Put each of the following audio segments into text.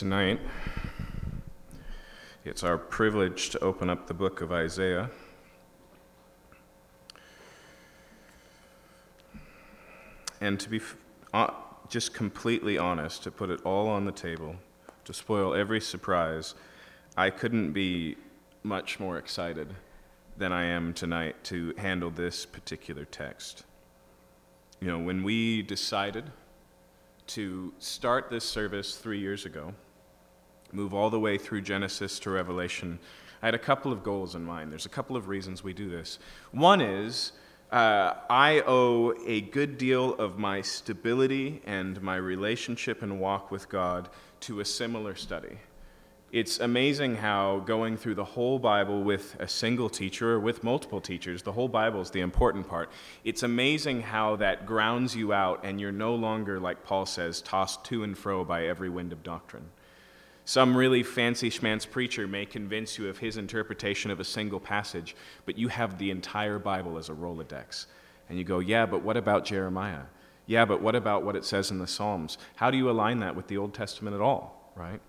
tonight. It's our privilege to open up the book of Isaiah. And to be uh, just completely honest, to put it all on the table, to spoil every surprise, I couldn't be much more excited than I am tonight to handle this particular text. You know, when we decided to start this service three years ago, move all the way through Genesis to Revelation, I had a couple of goals in mind. There's a couple of reasons we do this. One is uh, I owe a good deal of my stability and my relationship and walk with God to a similar study. It's amazing how going through the whole Bible with a single teacher or with multiple teachers, the whole Bible is the important part. It's amazing how that grounds you out and you're no longer, like Paul says, tossed to and fro by every wind of doctrine. Some really fancy schmancy preacher may convince you of his interpretation of a single passage, but you have the entire Bible as a Rolodex. And you go, yeah, but what about Jeremiah? Yeah, but what about what it says in the Psalms? How do you align that with the Old Testament at all, right?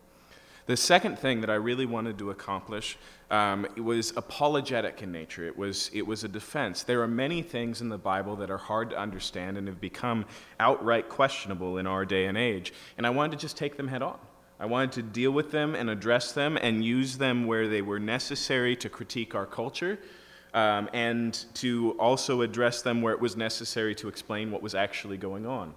The second thing that I really wanted to accomplish um, was apologetic in nature. It was, it was a defense. There are many things in the Bible that are hard to understand and have become outright questionable in our day and age, and I wanted to just take them head on. I wanted to deal with them and address them and use them where they were necessary to critique our culture um, and to also address them where it was necessary to explain what was actually going on.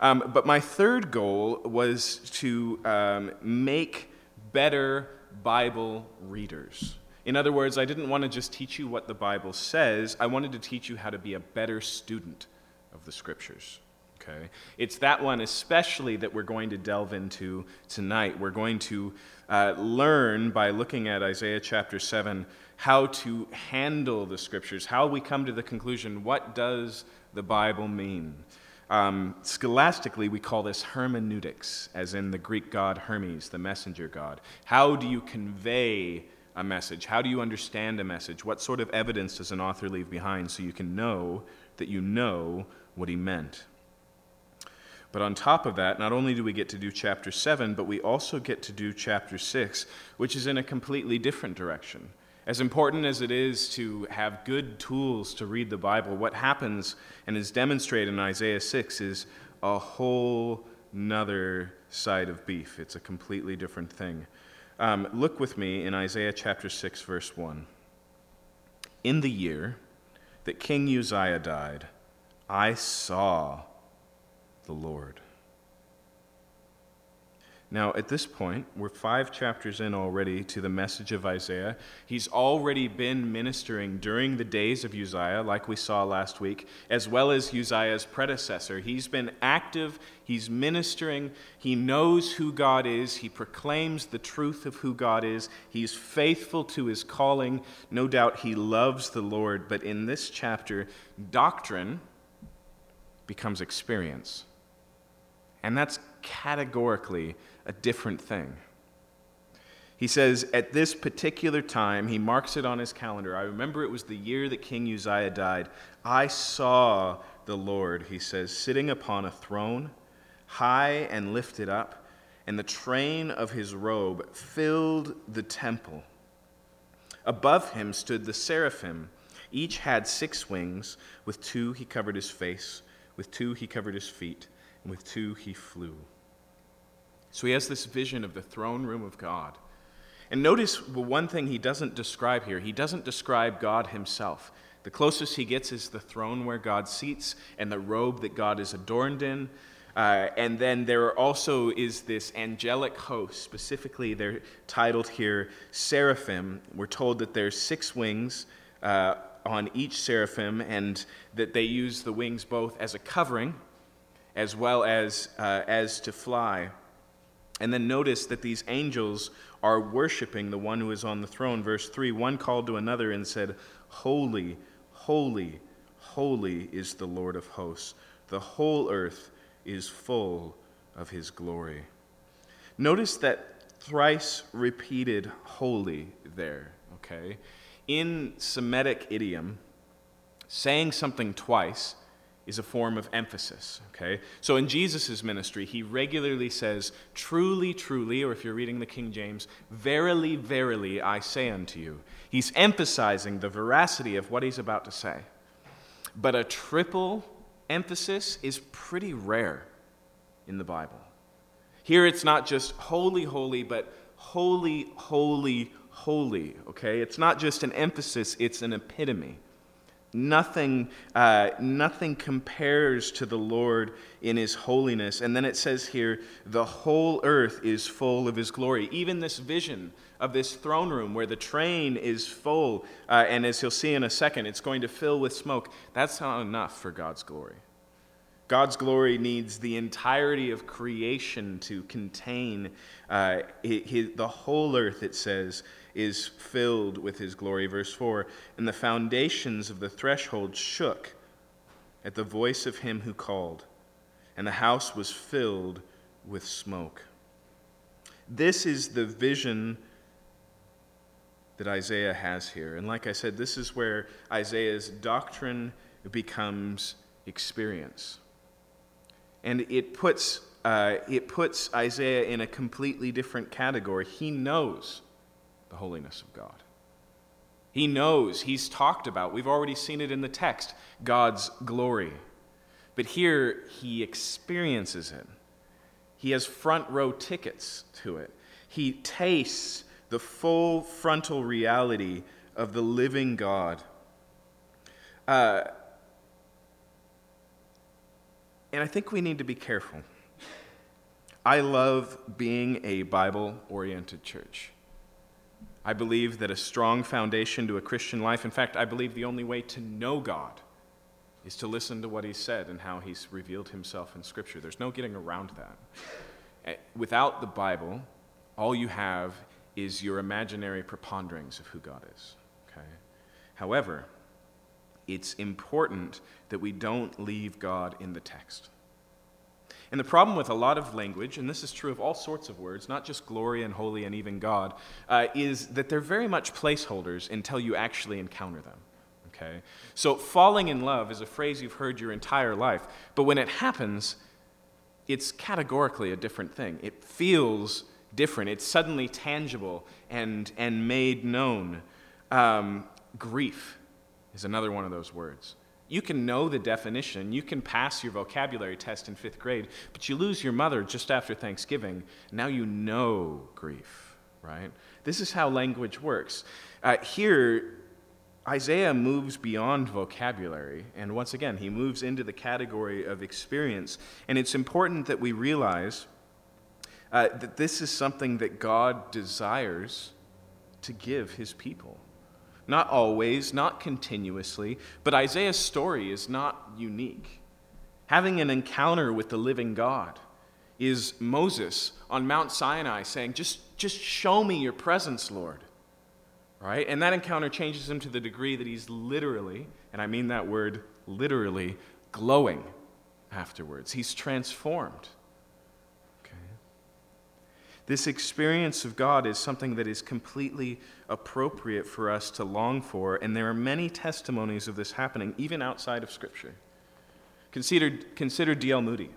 Um, but my third goal was to um, make better Bible readers. In other words, I didn't want to just teach you what the Bible says, I wanted to teach you how to be a better student of the Scriptures. Okay? It's that one especially that we're going to delve into tonight. We're going to uh, learn by looking at Isaiah chapter 7 how to handle the Scriptures, how we come to the conclusion what does the Bible mean? Um, scholastically, we call this hermeneutics, as in the Greek god Hermes, the messenger god. How do you convey a message? How do you understand a message? What sort of evidence does an author leave behind so you can know that you know what he meant? But on top of that, not only do we get to do chapter 7, but we also get to do chapter 6, which is in a completely different direction. As important as it is to have good tools to read the Bible, what happens and is demonstrated in Isaiah 6 is a whole nother side of beef. It's a completely different thing. Um, look with me in Isaiah chapter 6, verse 1. In the year that King Uzziah died, I saw the Lord now, at this point, we're five chapters in already to the message of Isaiah. He's already been ministering during the days of Uzziah, like we saw last week, as well as Uzziah's predecessor. He's been active, he's ministering, he knows who God is, he proclaims the truth of who God is, he's faithful to his calling. No doubt he loves the Lord, but in this chapter, doctrine becomes experience. And that's categorically a different thing. He says, at this particular time, he marks it on his calendar. I remember it was the year that King Uzziah died. I saw the Lord, he says, sitting upon a throne, high and lifted up, and the train of his robe filled the temple. Above him stood the seraphim. Each had six wings. With two he covered his face, with two he covered his feet, and with two he flew. So he has this vision of the throne room of God. And notice one thing he doesn't describe here he doesn't describe God himself. The closest he gets is the throne where God seats and the robe that God is adorned in. Uh, and then there also is this angelic host. Specifically, they're titled here seraphim. We're told that there's six wings uh, on each seraphim, and that they use the wings both as a covering as well as uh, as to fly. And then notice that these angels are worshiping the one who is on the throne. Verse 3 One called to another and said, Holy, holy, holy is the Lord of hosts. The whole earth is full of his glory. Notice that thrice repeated holy there, okay? In Semitic idiom, saying something twice is a form of emphasis, okay? So in Jesus' ministry, he regularly says, Truly, truly, or if you're reading the King James, Verily, verily, I say unto you. He's emphasizing the veracity of what he's about to say. But a triple emphasis is pretty rare in the Bible. Here it's not just holy, holy, but holy, holy, holy, okay? It's not just an emphasis, it's an epitome. Nothing, uh, nothing compares to the Lord in his holiness. And then it says here, the whole earth is full of his glory. Even this vision of this throne room where the train is full, uh, and as you'll see in a second, it's going to fill with smoke, that's not enough for God's glory. God's glory needs the entirety of creation to contain uh, his, the whole earth, it says, is filled with his glory. Verse 4 And the foundations of the threshold shook at the voice of him who called, and the house was filled with smoke. This is the vision that Isaiah has here. And like I said, this is where Isaiah's doctrine becomes experience. And it puts, uh, it puts Isaiah in a completely different category. He knows the holiness of God. He knows, he's talked about, we've already seen it in the text, God's glory. But here he experiences it. He has front row tickets to it. He tastes the full frontal reality of the living God. Uh, and I think we need to be careful. I love being a Bible oriented church. I believe that a strong foundation to a Christian life, in fact, I believe the only way to know God is to listen to what He said and how He's revealed Himself in Scripture. There's no getting around that. Eh, without the Bible, all you have is your imaginary preponderings of who God is. Okay? However, it's important that we don't leave God in the text. And the problem with a lot of language, and this is true of all sorts of words, not just glory and holy and even God, uh, is that they're very much placeholders until you actually encounter them. Okay? So, falling in love is a phrase you've heard your entire life, but when it happens, it's categorically a different thing. It feels different, it's suddenly tangible and, and made known. Um, grief is another one of those words. You can know the definition, you can pass your vocabulary test in fifth grade, but you lose your mother just after Thanksgiving. Now you know grief, right? This is how language works. Uh, here, Isaiah moves beyond vocabulary, and once again, he moves into the category of experience. And it's important that we realize uh, that this is something that God desires to give his people. Not always, not continuously, but Isaiah's story is not unique. Having an encounter with the living God is Moses on Mount Sinai saying, Just, just show me your presence, Lord. Right? And that encounter changes him to the degree that he's literally, and I mean that word literally, glowing afterwards. He's transformed. This experience of God is something that is completely appropriate for us to long for, and there are many testimonies of this happening, even outside of Scripture. Consider, consider D.L. Moody.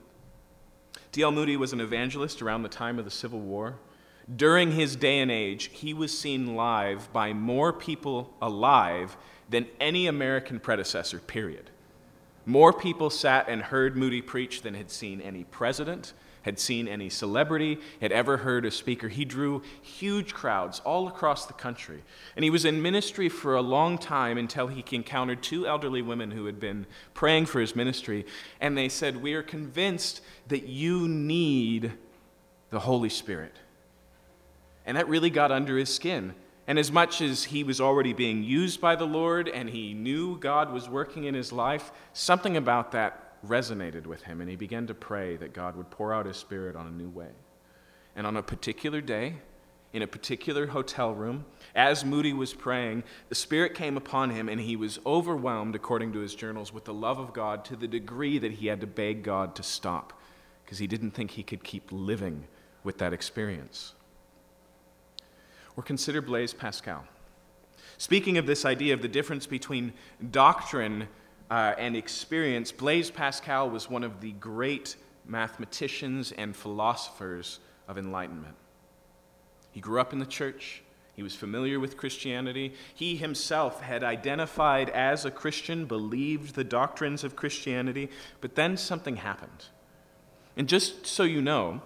D.L. Moody was an evangelist around the time of the Civil War. During his day and age, he was seen live by more people alive than any American predecessor, period. More people sat and heard Moody preach than had seen any president, had seen any celebrity, had ever heard a speaker. He drew huge crowds all across the country. And he was in ministry for a long time until he encountered two elderly women who had been praying for his ministry. And they said, We are convinced that you need the Holy Spirit. And that really got under his skin. And as much as he was already being used by the Lord and he knew God was working in his life, something about that resonated with him, and he began to pray that God would pour out his Spirit on a new way. And on a particular day, in a particular hotel room, as Moody was praying, the Spirit came upon him, and he was overwhelmed, according to his journals, with the love of God to the degree that he had to beg God to stop because he didn't think he could keep living with that experience. Or consider Blaise Pascal. Speaking of this idea of the difference between doctrine uh, and experience, Blaise Pascal was one of the great mathematicians and philosophers of enlightenment. He grew up in the church. He was familiar with Christianity. He himself had identified as a Christian, believed the doctrines of Christianity, but then something happened. And just so you know,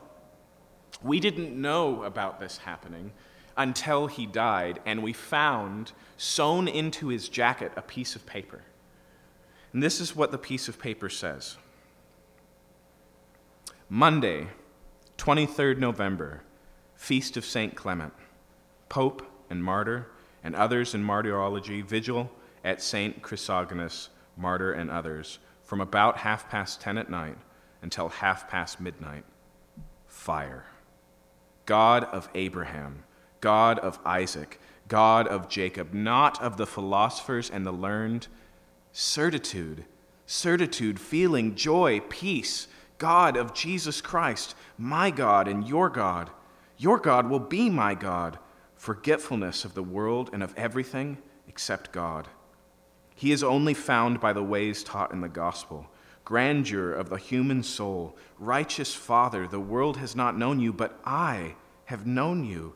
we didn't know about this happening until he died, and we found sewn into his jacket a piece of paper. And this is what the piece of paper says Monday, 23rd November, Feast of St. Clement, Pope and Martyr, and others in martyrology, vigil at St. Chrysogonus, martyr and others, from about half past ten at night until half past midnight. Fire. God of Abraham, God of Isaac, God of Jacob, not of the philosophers and the learned, certitude, certitude, feeling, joy, peace, God of Jesus Christ, my God and your God. Your God will be my God, forgetfulness of the world and of everything except God. He is only found by the ways taught in the gospel grandeur of the human soul, righteous Father, the world has not known you, but I have known you.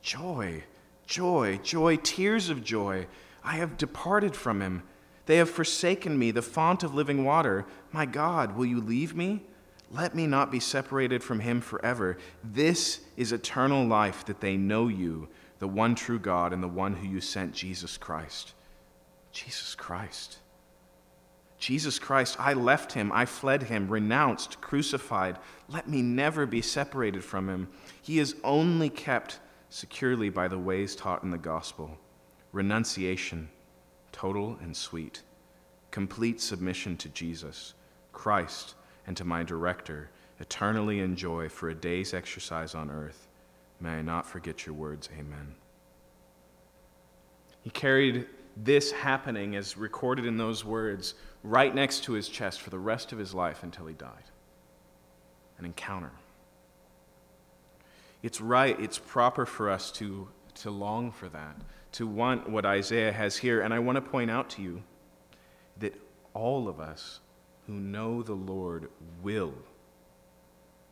Joy, joy, joy, tears of joy. I have departed from him. They have forsaken me, the font of living water. My God, will you leave me? Let me not be separated from him forever. This is eternal life, that they know you, the one true God, and the one who you sent, Jesus Christ. Jesus Christ. Jesus Christ, I left him, I fled him, renounced, crucified. Let me never be separated from him. He is only kept securely by the ways taught in the gospel renunciation, total and sweet, complete submission to Jesus, Christ, and to my director, eternally enjoy for a day's exercise on earth. May I not forget your words. Amen. He carried this happening as recorded in those words right next to his chest for the rest of his life until he died. An encounter. It's right, it's proper for us to, to long for that, to want what Isaiah has here. And I want to point out to you that all of us who know the Lord will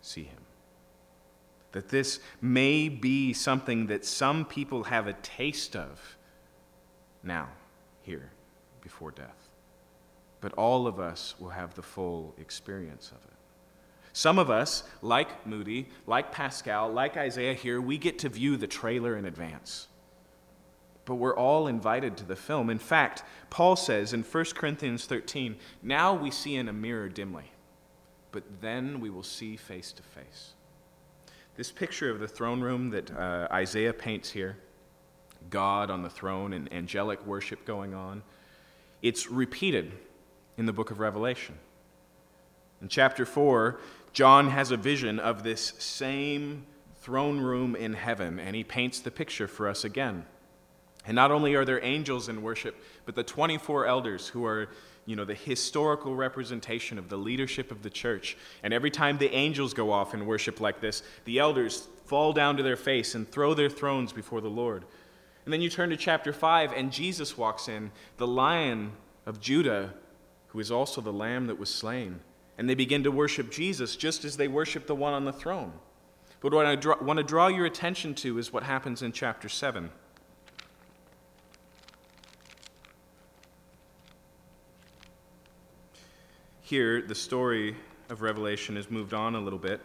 see him. That this may be something that some people have a taste of now, here, before death. But all of us will have the full experience of it. Some of us, like Moody, like Pascal, like Isaiah here, we get to view the trailer in advance. But we're all invited to the film. In fact, Paul says in 1 Corinthians 13, now we see in a mirror dimly, but then we will see face to face. This picture of the throne room that uh, Isaiah paints here God on the throne and angelic worship going on. It's repeated in the book of Revelation. In chapter 4, John has a vision of this same throne room in heaven, and he paints the picture for us again. And not only are there angels in worship, but the 24 elders who are, you know, the historical representation of the leadership of the church. And every time the angels go off in worship like this, the elders fall down to their face and throw their thrones before the Lord. And then you turn to chapter 5, and Jesus walks in, the lion of Judah, who is also the lamb that was slain. And they begin to worship Jesus just as they worship the one on the throne. But what I draw, want to draw your attention to is what happens in chapter 7. Here, the story of Revelation has moved on a little bit,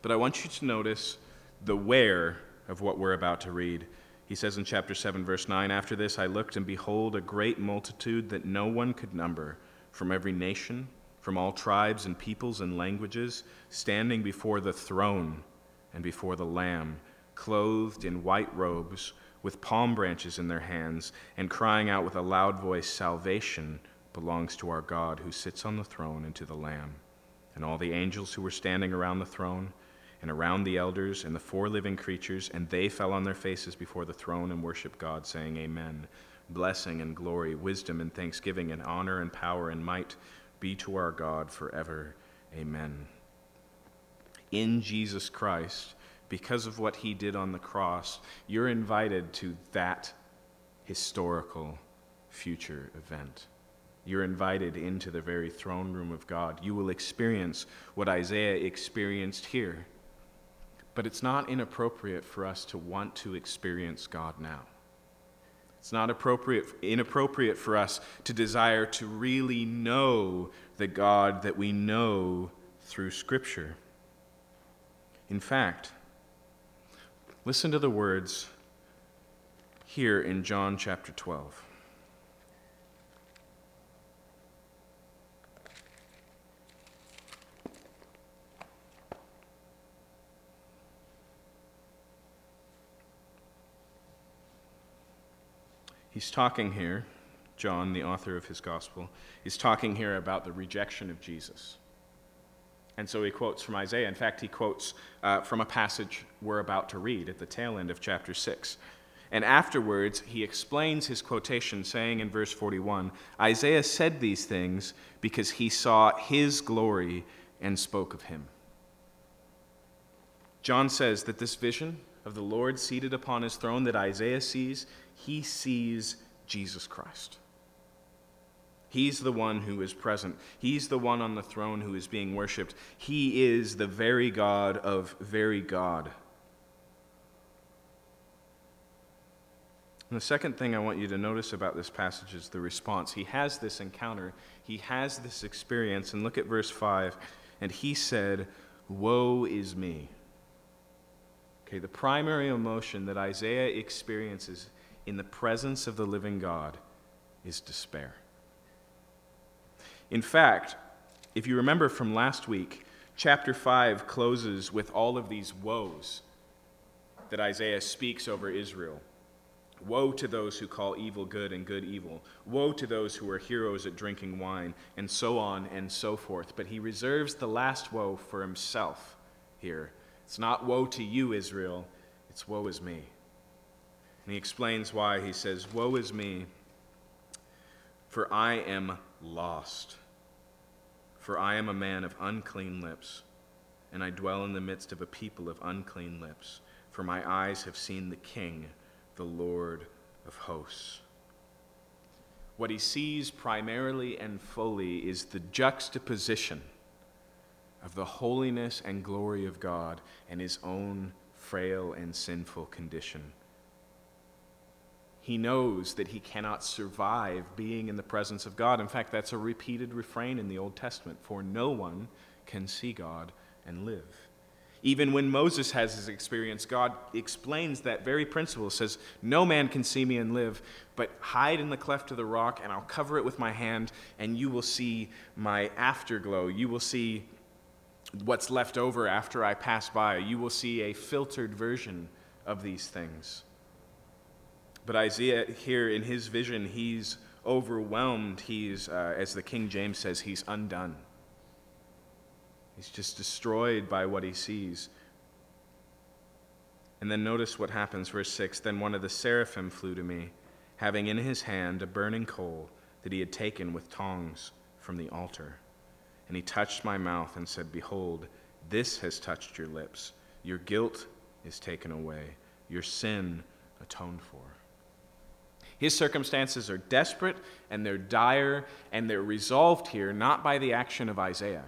but I want you to notice the where of what we're about to read. He says in chapter 7, verse 9 After this I looked, and behold, a great multitude that no one could number, from every nation, from all tribes and peoples and languages, standing before the throne and before the Lamb, clothed in white robes, with palm branches in their hands, and crying out with a loud voice Salvation belongs to our God who sits on the throne and to the Lamb. And all the angels who were standing around the throne, and around the elders and the four living creatures, and they fell on their faces before the throne and worshiped God, saying, Amen. Blessing and glory, wisdom and thanksgiving, and honor and power and might be to our God forever. Amen. In Jesus Christ, because of what he did on the cross, you're invited to that historical future event. You're invited into the very throne room of God. You will experience what Isaiah experienced here. But it's not inappropriate for us to want to experience God now. It's not appropriate, inappropriate for us to desire to really know the God that we know through Scripture. In fact, listen to the words here in John chapter 12. He's talking here, John, the author of his gospel, he's talking here about the rejection of Jesus. And so he quotes from Isaiah. In fact, he quotes uh, from a passage we're about to read at the tail end of chapter 6. And afterwards, he explains his quotation, saying in verse 41 Isaiah said these things because he saw his glory and spoke of him. John says that this vision of the Lord seated upon his throne that Isaiah sees he sees Jesus Christ. He's the one who is present. He's the one on the throne who is being worshiped. He is the very God of very God. And the second thing I want you to notice about this passage is the response. He has this encounter, he has this experience. And look at verse 5. And he said, Woe is me. Okay, the primary emotion that Isaiah experiences in the presence of the living God is despair. In fact, if you remember from last week, chapter 5 closes with all of these woes that Isaiah speaks over Israel. Woe to those who call evil good and good evil. Woe to those who are heroes at drinking wine, and so on and so forth. But he reserves the last woe for himself here. It's not woe to you, Israel, it's woe is me. And he explains why. He says, Woe is me, for I am lost. For I am a man of unclean lips, and I dwell in the midst of a people of unclean lips. For my eyes have seen the King, the Lord of hosts. What he sees primarily and fully is the juxtaposition of the holiness and glory of God and his own frail and sinful condition he knows that he cannot survive being in the presence of God. In fact, that's a repeated refrain in the Old Testament for no one can see God and live. Even when Moses has his experience, God explains that very principle. Says, No man can see me and live, but hide in the cleft of the rock, and I'll cover it with my hand, and you will see my afterglow. You will see what's left over after I pass by. You will see a filtered version of these things. But Isaiah, here in his vision, he's overwhelmed. He's, uh, as the King James says, he's undone. He's just destroyed by what he sees. And then notice what happens, verse 6 Then one of the seraphim flew to me, having in his hand a burning coal that he had taken with tongs from the altar. And he touched my mouth and said, Behold, this has touched your lips. Your guilt is taken away, your sin atoned for. His circumstances are desperate and they're dire and they're resolved here not by the action of Isaiah,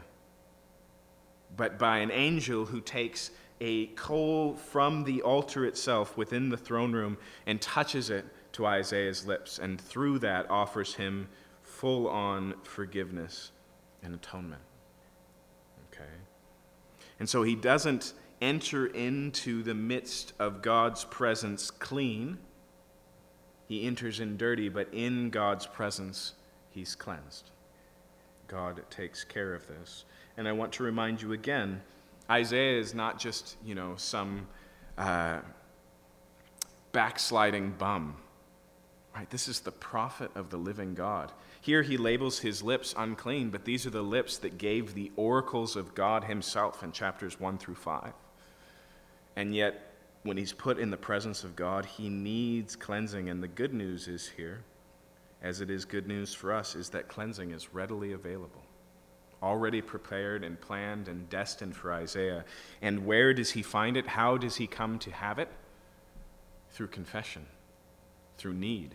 but by an angel who takes a coal from the altar itself within the throne room and touches it to Isaiah's lips, and through that offers him full on forgiveness and atonement. Okay? And so he doesn't enter into the midst of God's presence clean he enters in dirty, but in God's presence, he's cleansed. God takes care of this. And I want to remind you again Isaiah is not just, you know, some uh, backsliding bum. Right? This is the prophet of the living God. Here he labels his lips unclean, but these are the lips that gave the oracles of God himself in chapters 1 through 5. And yet, when he's put in the presence of God, he needs cleansing. And the good news is here, as it is good news for us, is that cleansing is readily available, already prepared and planned and destined for Isaiah. And where does he find it? How does he come to have it? Through confession, through need,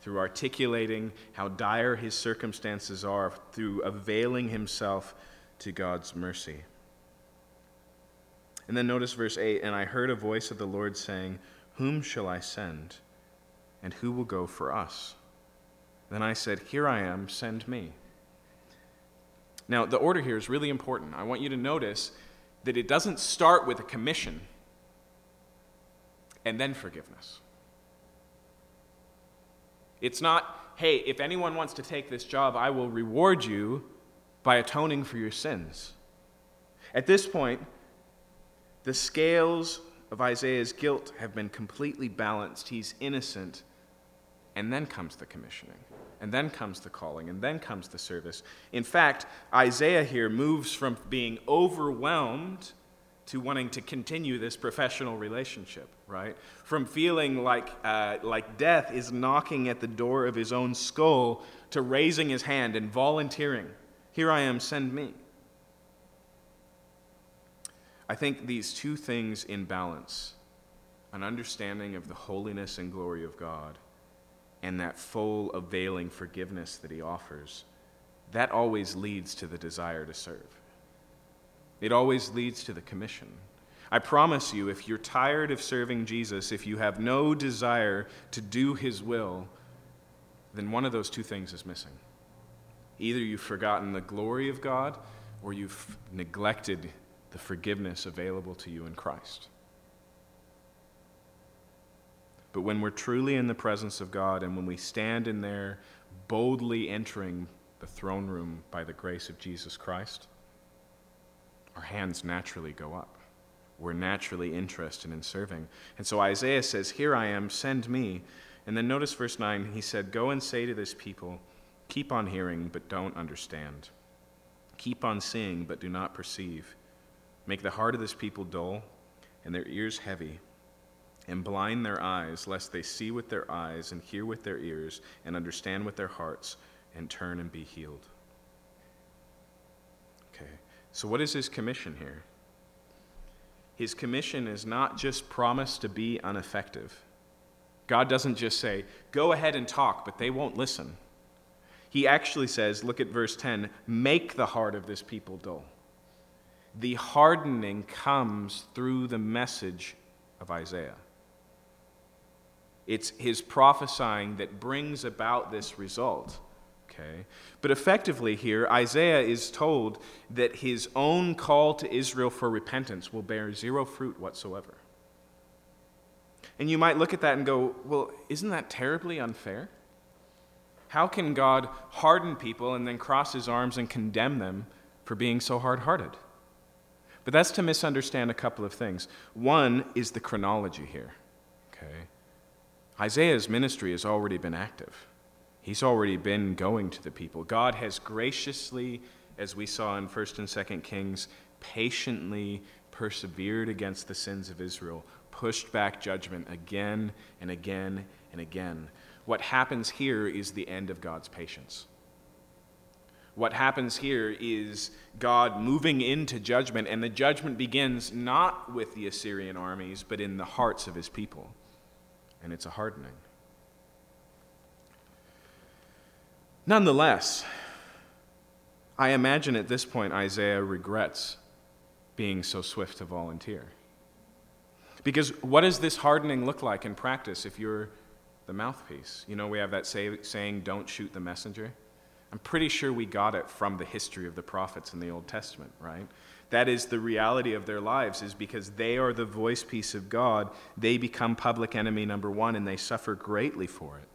through articulating how dire his circumstances are, through availing himself to God's mercy. And then notice verse 8 And I heard a voice of the Lord saying, Whom shall I send? And who will go for us? Then I said, Here I am, send me. Now, the order here is really important. I want you to notice that it doesn't start with a commission and then forgiveness. It's not, hey, if anyone wants to take this job, I will reward you by atoning for your sins. At this point, the scales of Isaiah's guilt have been completely balanced. He's innocent. And then comes the commissioning. And then comes the calling. And then comes the service. In fact, Isaiah here moves from being overwhelmed to wanting to continue this professional relationship, right? From feeling like, uh, like death is knocking at the door of his own skull to raising his hand and volunteering, Here I am, send me. I think these two things in balance an understanding of the holiness and glory of God and that full availing forgiveness that he offers that always leads to the desire to serve. It always leads to the commission. I promise you, if you're tired of serving Jesus, if you have no desire to do his will, then one of those two things is missing. Either you've forgotten the glory of God or you've neglected the forgiveness available to you in Christ. But when we're truly in the presence of God and when we stand in there boldly entering the throne room by the grace of Jesus Christ, our hands naturally go up. We're naturally interested in serving. And so Isaiah says, Here I am, send me. And then notice verse 9, he said, Go and say to this people, Keep on hearing, but don't understand. Keep on seeing, but do not perceive. Make the heart of this people dull and their ears heavy, and blind their eyes, lest they see with their eyes and hear with their ears and understand with their hearts and turn and be healed. Okay, so what is his commission here? His commission is not just promise to be ineffective. God doesn't just say, go ahead and talk, but they won't listen. He actually says, look at verse 10, make the heart of this people dull the hardening comes through the message of Isaiah. It's his prophesying that brings about this result. Okay? But effectively, here, Isaiah is told that his own call to Israel for repentance will bear zero fruit whatsoever. And you might look at that and go, well, isn't that terribly unfair? How can God harden people and then cross his arms and condemn them for being so hard hearted? But that's to misunderstand a couple of things. One is the chronology here. Okay? Isaiah's ministry has already been active. He's already been going to the people. God has graciously, as we saw in 1st and 2nd Kings, patiently persevered against the sins of Israel, pushed back judgment again and again and again. What happens here is the end of God's patience. What happens here is God moving into judgment, and the judgment begins not with the Assyrian armies, but in the hearts of his people. And it's a hardening. Nonetheless, I imagine at this point Isaiah regrets being so swift to volunteer. Because what does this hardening look like in practice if you're the mouthpiece? You know, we have that say, saying, don't shoot the messenger. I'm pretty sure we got it from the history of the prophets in the Old Testament, right? That is the reality of their lives, is because they are the voice piece of God, they become public enemy number one and they suffer greatly for it.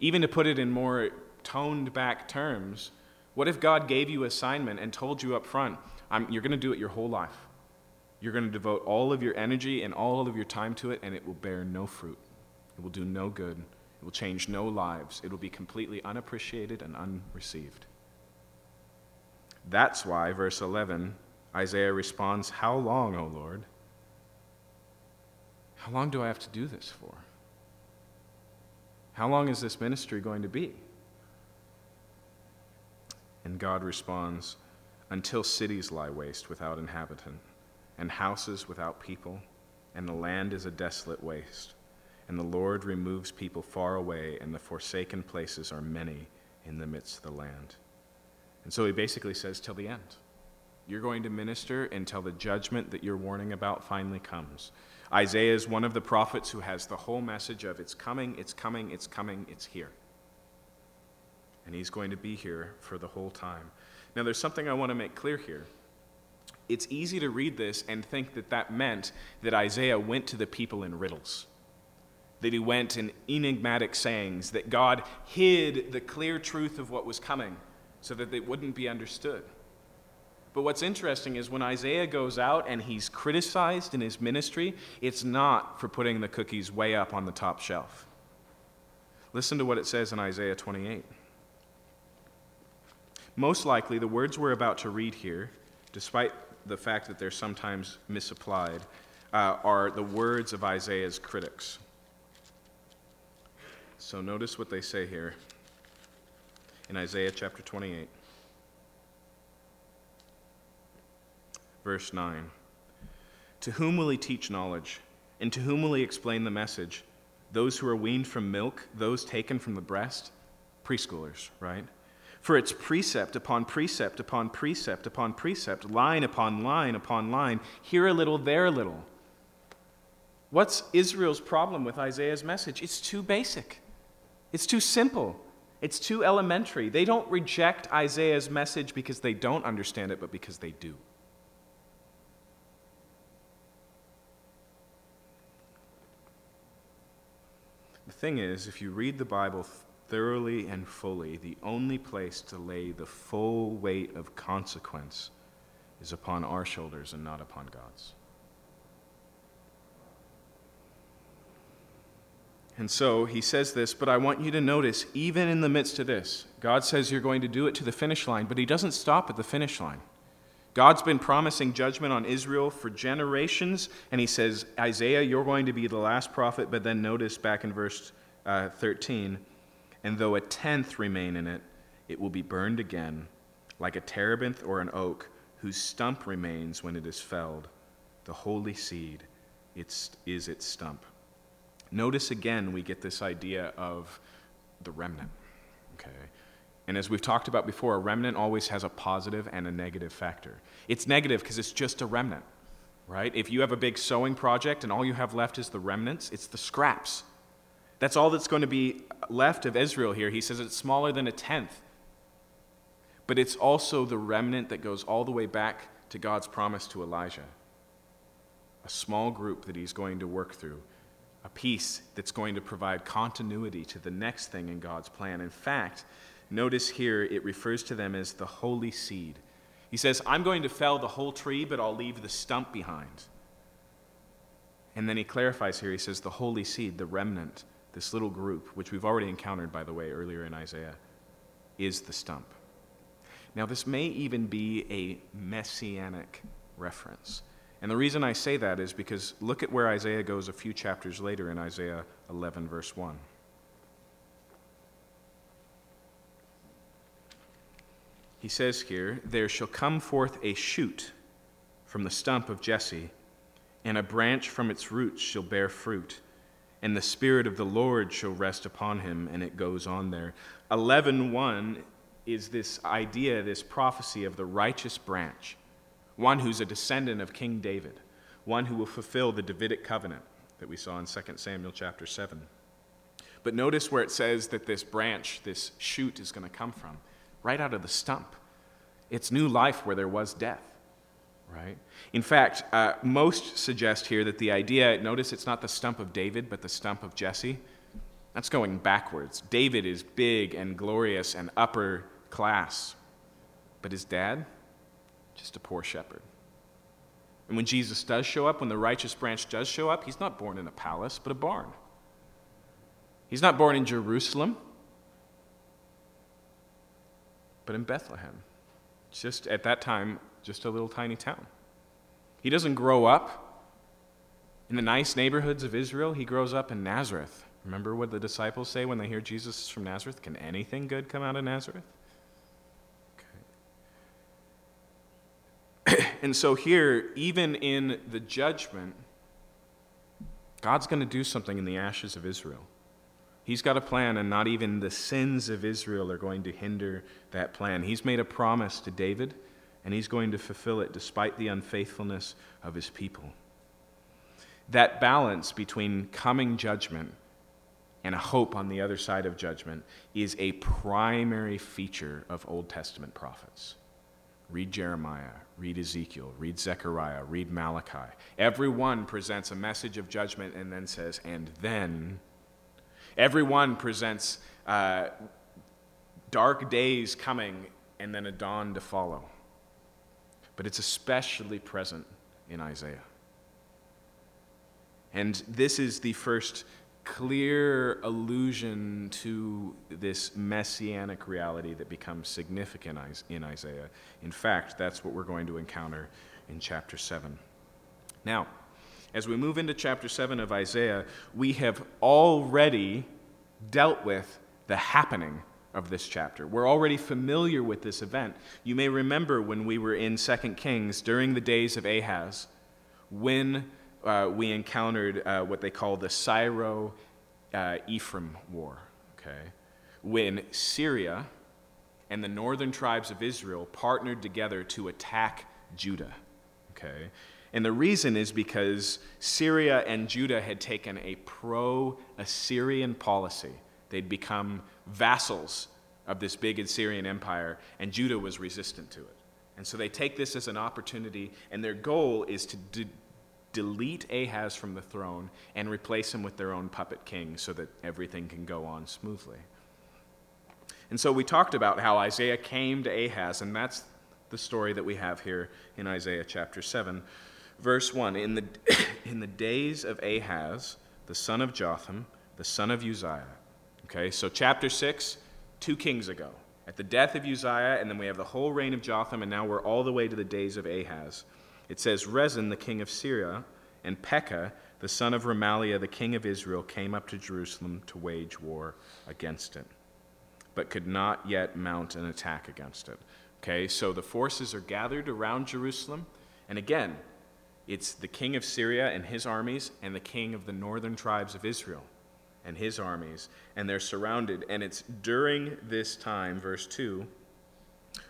Even to put it in more toned back terms, what if God gave you assignment and told you up front, you're going to do it your whole life? You're going to devote all of your energy and all of your time to it, and it will bear no fruit. It will do no good will change no lives. It will be completely unappreciated and unreceived. That's why, verse 11, Isaiah responds, How long, O Lord? How long do I have to do this for? How long is this ministry going to be? And God responds, Until cities lie waste without inhabitant, and houses without people, and the land is a desolate waste and the Lord removes people far away, and the forsaken places are many in the midst of the land. And so he basically says, till the end. You're going to minister until the judgment that you're warning about finally comes. Isaiah is one of the prophets who has the whole message of it's coming, it's coming, it's coming, it's here. And he's going to be here for the whole time. Now, there's something I want to make clear here. It's easy to read this and think that that meant that Isaiah went to the people in riddles, that he went in enigmatic sayings, that God hid the clear truth of what was coming so that it wouldn't be understood. But what's interesting is when Isaiah goes out and he's criticized in his ministry, it's not for putting the cookies way up on the top shelf. Listen to what it says in Isaiah 28. Most likely, the words we're about to read here, despite the fact that they're sometimes misapplied, uh, are the words of Isaiah's critics. So notice what they say here in Isaiah chapter 28. Verse 9 To whom will he teach knowledge? And to whom will he explain the message? Those who are weaned from milk, those taken from the breast? Preschoolers, right? For it's precept upon precept upon precept upon precept, line upon line upon line, here a little, there a little. What's Israel's problem with Isaiah's message? It's too basic, it's too simple, it's too elementary. They don't reject Isaiah's message because they don't understand it, but because they do. The thing is, if you read the Bible thoroughly and fully, the only place to lay the full weight of consequence is upon our shoulders and not upon God's. And so he says this, but I want you to notice, even in the midst of this, God says you're going to do it to the finish line, but he doesn't stop at the finish line. God's been promising judgment on Israel for generations, and he says, Isaiah, you're going to be the last prophet. But then notice back in verse uh, 13, and though a tenth remain in it, it will be burned again, like a terebinth or an oak, whose stump remains when it is felled. The holy seed it's, is its stump. Notice again, we get this idea of the remnant. Okay? And as we've talked about before, a remnant always has a positive and a negative factor. It's negative because it's just a remnant, right? If you have a big sewing project and all you have left is the remnants, it's the scraps. That's all that's going to be left of Israel here. He says it's smaller than a tenth. But it's also the remnant that goes all the way back to God's promise to Elijah. A small group that he's going to work through, a piece that's going to provide continuity to the next thing in God's plan. In fact, Notice here it refers to them as the holy seed. He says, I'm going to fell the whole tree, but I'll leave the stump behind. And then he clarifies here, he says, the holy seed, the remnant, this little group, which we've already encountered, by the way, earlier in Isaiah, is the stump. Now, this may even be a messianic reference. And the reason I say that is because look at where Isaiah goes a few chapters later in Isaiah 11, verse 1. he says here, There shall come forth a shoot from the stump of Jesse, and a branch from its roots shall bear fruit, and the Spirit of the Lord shall rest upon him. And it goes on there. 11.1 is this idea, this prophecy of the righteous branch, one who's a descendant of King David, one who will fulfill the Davidic covenant that we saw in 2 Samuel chapter 7. But notice where it says that this branch, this shoot, is going to come from right out of the stump. It's new life where there was death, right? In fact, uh, most suggest here that the idea, notice it's not the stump of David, but the stump of Jesse. That's going backwards. David is big and glorious and upper class, but his dad, just a poor shepherd. And when Jesus does show up, when the righteous branch does show up, he's not born in a palace, but a barn. He's not born in Jerusalem, but in Bethlehem. Just at that time, just a little tiny town. He doesn't grow up in the nice neighborhoods of Israel, he grows up in Nazareth. Remember what the disciples say when they hear Jesus is from Nazareth? Can anything good come out of Nazareth? And so here, even in the judgment, God's going to do something in the ashes of Israel. He's got a plan, and not even the sins of Israel are going to hinder that plan. He's made a promise to David, and he's going to fulfill it despite the unfaithfulness of his people. That balance between coming judgment and a hope on the other side of judgment is a primary feature of Old Testament prophets. Read Jeremiah, read Ezekiel, read Zechariah, read Malachi. Every one presents a message of judgment and then says, and then. Every one presents uh, dark days coming and then a dawn to follow. But it's especially present in Isaiah. And this is the first clear allusion to this messianic reality that becomes significant in Isaiah. In fact, that's what we're going to encounter in chapter 7. Now, as we move into chapter 7 of Isaiah, we have already dealt with the happening of this chapter. We're already familiar with this event. You may remember when we were in 2 Kings during the days of Ahaz, when uh, we encountered uh, what they call the Syro Ephraim War, okay? When Syria and the northern tribes of Israel partnered together to attack Judah, okay? And the reason is because Syria and Judah had taken a pro Assyrian policy. They'd become vassals of this big Assyrian empire, and Judah was resistant to it. And so they take this as an opportunity, and their goal is to delete Ahaz from the throne and replace him with their own puppet king so that everything can go on smoothly. And so we talked about how Isaiah came to Ahaz, and that's the story that we have here in Isaiah chapter 7. Verse 1 In the, in the days of Ahaz, the son of Jotham, the son of Uzziah. Okay, so chapter 6, two kings ago. At the death of Uzziah, and then we have the whole reign of Jotham, and now we're all the way to the days of Ahaz. It says, Rezin, the king of Syria, and Pekah, the son of Remaliah, the king of Israel, came up to Jerusalem to wage war against it, but could not yet mount an attack against it. Okay, so the forces are gathered around Jerusalem, and again, it's the king of Syria and his armies, and the king of the northern tribes of Israel and his armies, and they're surrounded. And it's during this time, verse 2,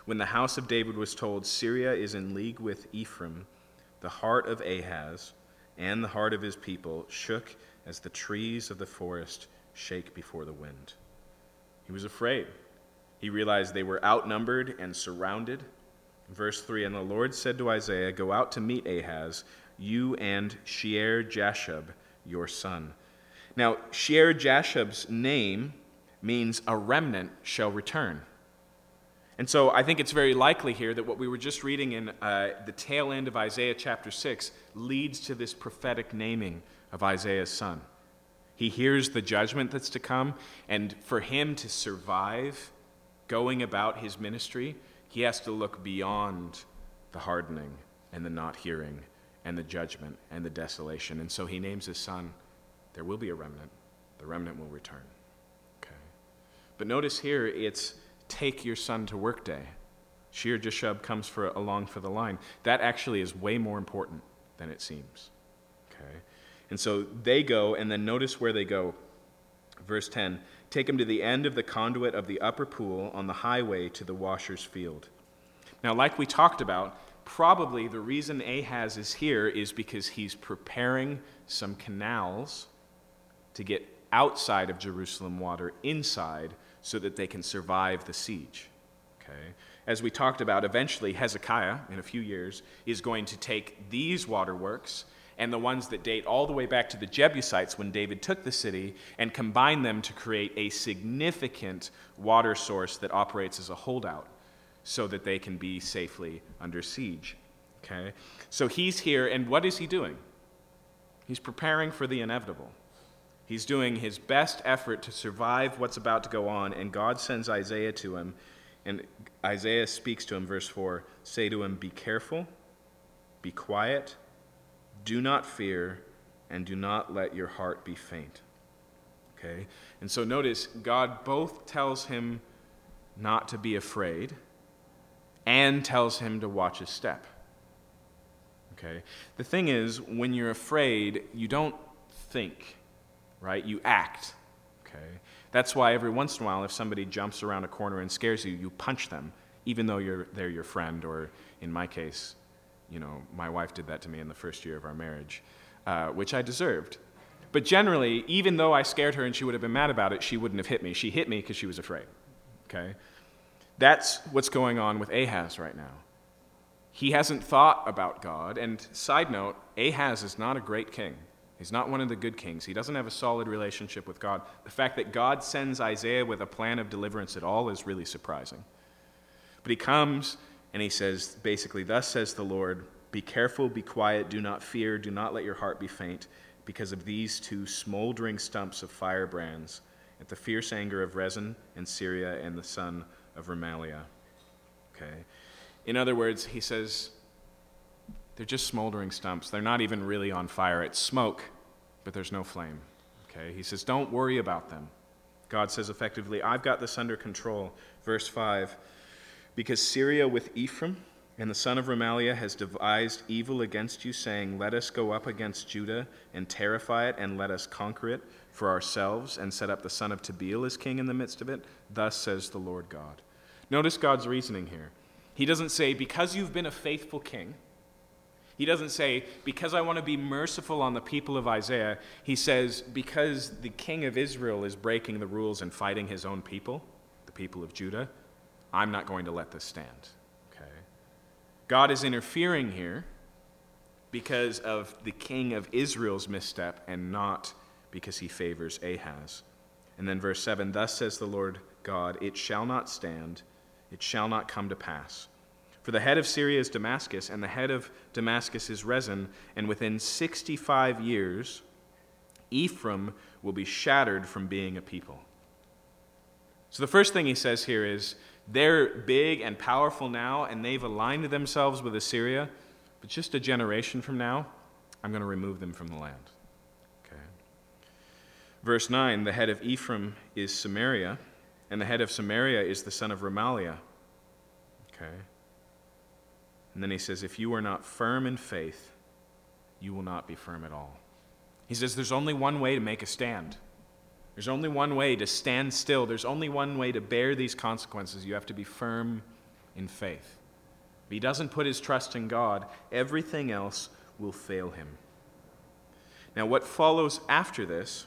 when the house of David was told, Syria is in league with Ephraim, the heart of Ahaz and the heart of his people shook as the trees of the forest shake before the wind. He was afraid. He realized they were outnumbered and surrounded. Verse 3 And the Lord said to Isaiah, Go out to meet Ahaz, you and Shear Jashub, your son. Now, Shear Jashub's name means a remnant shall return. And so I think it's very likely here that what we were just reading in uh, the tail end of Isaiah chapter 6 leads to this prophetic naming of Isaiah's son. He hears the judgment that's to come, and for him to survive going about his ministry, he has to look beyond the hardening and the not hearing and the judgment and the desolation. And so he names his son, There will be a remnant. The remnant will return. Okay. But notice here, it's take your son to work day. Shear Jashub comes for, along for the line. That actually is way more important than it seems. Okay? And so they go, and then notice where they go. Verse 10 Take him to the end of the conduit of the upper pool on the highway to the washer's field. Now, like we talked about, probably the reason Ahaz is here is because he's preparing some canals to get outside of Jerusalem water inside so that they can survive the siege. Okay? As we talked about, eventually Hezekiah, in a few years, is going to take these waterworks and the ones that date all the way back to the Jebusites when David took the city and combine them to create a significant water source that operates as a holdout so that they can be safely under siege. Okay? So he's here, and what is he doing? He's preparing for the inevitable. He's doing his best effort to survive what's about to go on, and God sends Isaiah to him. And Isaiah speaks to him, verse 4 Say to him, Be careful, be quiet, do not fear, and do not let your heart be faint. Okay? And so notice, God both tells him not to be afraid and tells him to watch his step. Okay? The thing is, when you're afraid, you don't think, right? You act. Okay? That's why every once in a while, if somebody jumps around a corner and scares you, you punch them, even though you're, they're your friend, or in my case, you know, my wife did that to me in the first year of our marriage, uh, which I deserved. But generally, even though I scared her and she would have been mad about it, she wouldn't have hit me. She hit me because she was afraid. Okay? That's what's going on with Ahaz right now. He hasn't thought about God. And side note, Ahaz is not a great king. He's not one of the good kings. He doesn't have a solid relationship with God. The fact that God sends Isaiah with a plan of deliverance at all is really surprising. But he comes and he says, basically, Thus says the Lord, Be careful, be quiet, do not fear, do not let your heart be faint, because of these two smoldering stumps of firebrands, at the fierce anger of Rezin and Syria and the son of Remaliah. Okay? In other words, he says, they're just smoldering stumps. They're not even really on fire. It's smoke, but there's no flame. Okay? He says, Don't worry about them. God says effectively, I've got this under control. Verse 5 Because Syria with Ephraim and the son of Remaliah has devised evil against you, saying, Let us go up against Judah and terrify it, and let us conquer it for ourselves, and set up the son of Tabeel as king in the midst of it. Thus says the Lord God. Notice God's reasoning here. He doesn't say, Because you've been a faithful king, he doesn't say, because I want to be merciful on the people of Isaiah. He says, because the king of Israel is breaking the rules and fighting his own people, the people of Judah, I'm not going to let this stand. Okay? God is interfering here because of the king of Israel's misstep and not because he favors Ahaz. And then verse 7 Thus says the Lord God, it shall not stand, it shall not come to pass for the head of Syria is Damascus, and the head of Damascus is Rezin, and within 65 years, Ephraim will be shattered from being a people. So the first thing he says here is they're big and powerful now, and they've aligned themselves with Assyria, but just a generation from now, I'm going to remove them from the land. Okay. Verse 9 the head of Ephraim is Samaria, and the head of Samaria is the son of Remaliah. Okay. And then he says, If you are not firm in faith, you will not be firm at all. He says, There's only one way to make a stand. There's only one way to stand still. There's only one way to bear these consequences. You have to be firm in faith. If he doesn't put his trust in God, everything else will fail him. Now, what follows after this,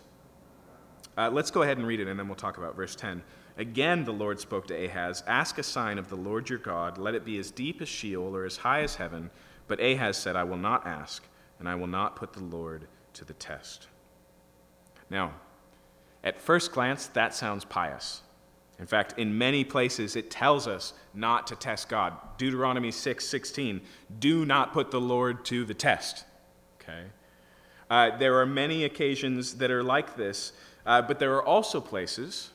uh, let's go ahead and read it and then we'll talk about verse 10. Again, the Lord spoke to Ahaz Ask a sign of the Lord your God. Let it be as deep as Sheol or as high as heaven. But Ahaz said, I will not ask, and I will not put the Lord to the test. Now, at first glance, that sounds pious. In fact, in many places, it tells us not to test God. Deuteronomy 6 16, do not put the Lord to the test. Okay? Uh, there are many occasions that are like this, uh, but there are also places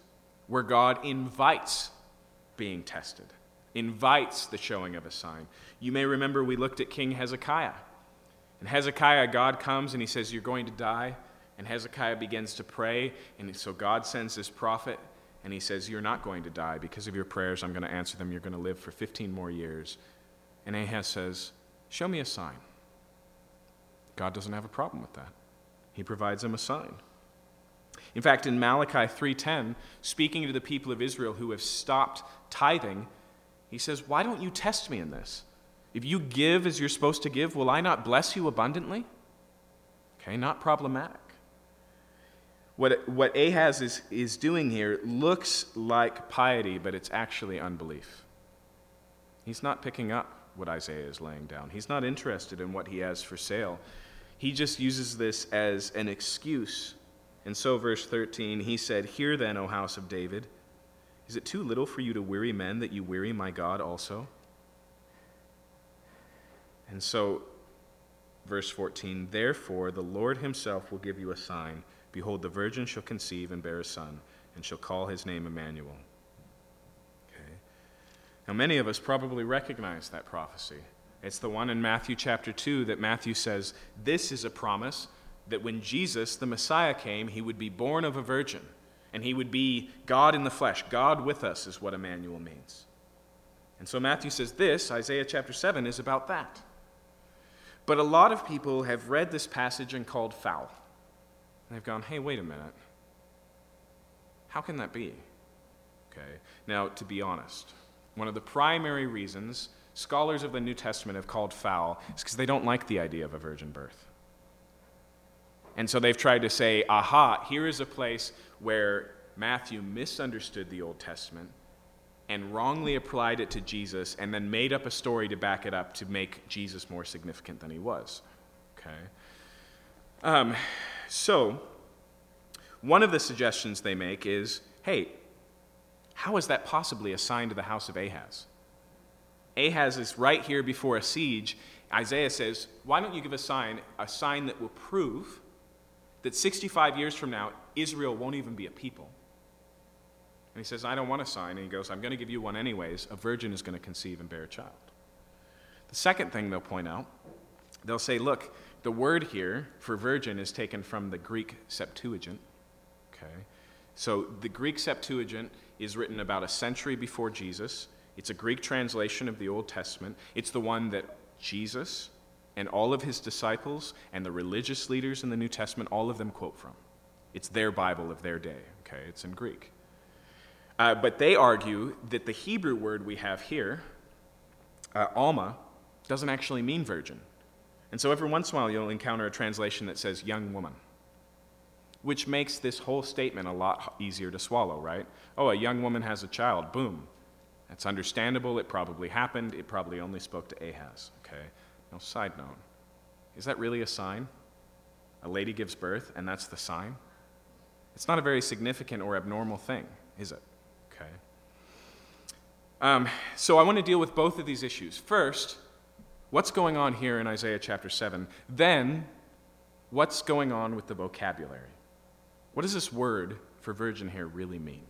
where God invites being tested, invites the showing of a sign. You may remember we looked at King Hezekiah. And Hezekiah, God comes and he says, You're going to die. And Hezekiah begins to pray. And so God sends this prophet and he says, You're not going to die. Because of your prayers, I'm going to answer them. You're going to live for 15 more years. And Ahaz says, Show me a sign. God doesn't have a problem with that. He provides him a sign. In fact, in Malachi 3:10, speaking to the people of Israel who have stopped tithing, he says, "Why don't you test me in this? If you give as you're supposed to give, will I not bless you abundantly?" Okay, not problematic. What, what Ahaz is, is doing here looks like piety, but it's actually unbelief. He's not picking up what Isaiah is laying down. He's not interested in what he has for sale. He just uses this as an excuse and so, verse 13, he said, Hear then, O house of David, is it too little for you to weary men that you weary my God also? And so, verse 14, Therefore the Lord himself will give you a sign. Behold, the virgin shall conceive and bear a son, and shall call his name Emmanuel. Okay. Now, many of us probably recognize that prophecy. It's the one in Matthew chapter 2 that Matthew says, This is a promise that when Jesus, the Messiah, came, he would be born of a virgin, and he would be God in the flesh. God with us is what Emmanuel means. And so Matthew says this, Isaiah chapter 7, is about that. But a lot of people have read this passage and called foul. they've gone, hey, wait a minute. How can that be? Okay. Now, to be honest, one of the primary reasons scholars of the New Testament have called foul is because they don't like the idea of a virgin birth. And so they've tried to say, aha, here is a place where Matthew misunderstood the Old Testament and wrongly applied it to Jesus and then made up a story to back it up to make Jesus more significant than he was. Okay? Um, so, one of the suggestions they make is hey, how is that possibly a sign to the house of Ahaz? Ahaz is right here before a siege. Isaiah says, Why don't you give a sign, a sign that will prove that 65 years from now, Israel won't even be a people? And he says, I don't want a sign. And he goes, I'm going to give you one anyways. A virgin is going to conceive and bear a child. The second thing they'll point out, they'll say, Look, the word here for virgin is taken from the Greek Septuagint. Okay? So the Greek Septuagint is written about a century before Jesus. It's a Greek translation of the Old Testament. It's the one that Jesus and all of his disciples and the religious leaders in the New Testament, all of them quote from. It's their Bible of their day, okay? It's in Greek. Uh, but they argue that the Hebrew word we have here, uh, Alma, doesn't actually mean virgin. And so every once in a while you'll encounter a translation that says young woman which makes this whole statement a lot easier to swallow, right? Oh, a young woman has a child. Boom. That's understandable. It probably happened. It probably only spoke to Ahaz. Okay. Now, side note is that really a sign? A lady gives birth, and that's the sign? It's not a very significant or abnormal thing, is it? Okay. Um, so I want to deal with both of these issues. First, what's going on here in Isaiah chapter 7? Then, what's going on with the vocabulary? What does this word for virgin here really mean?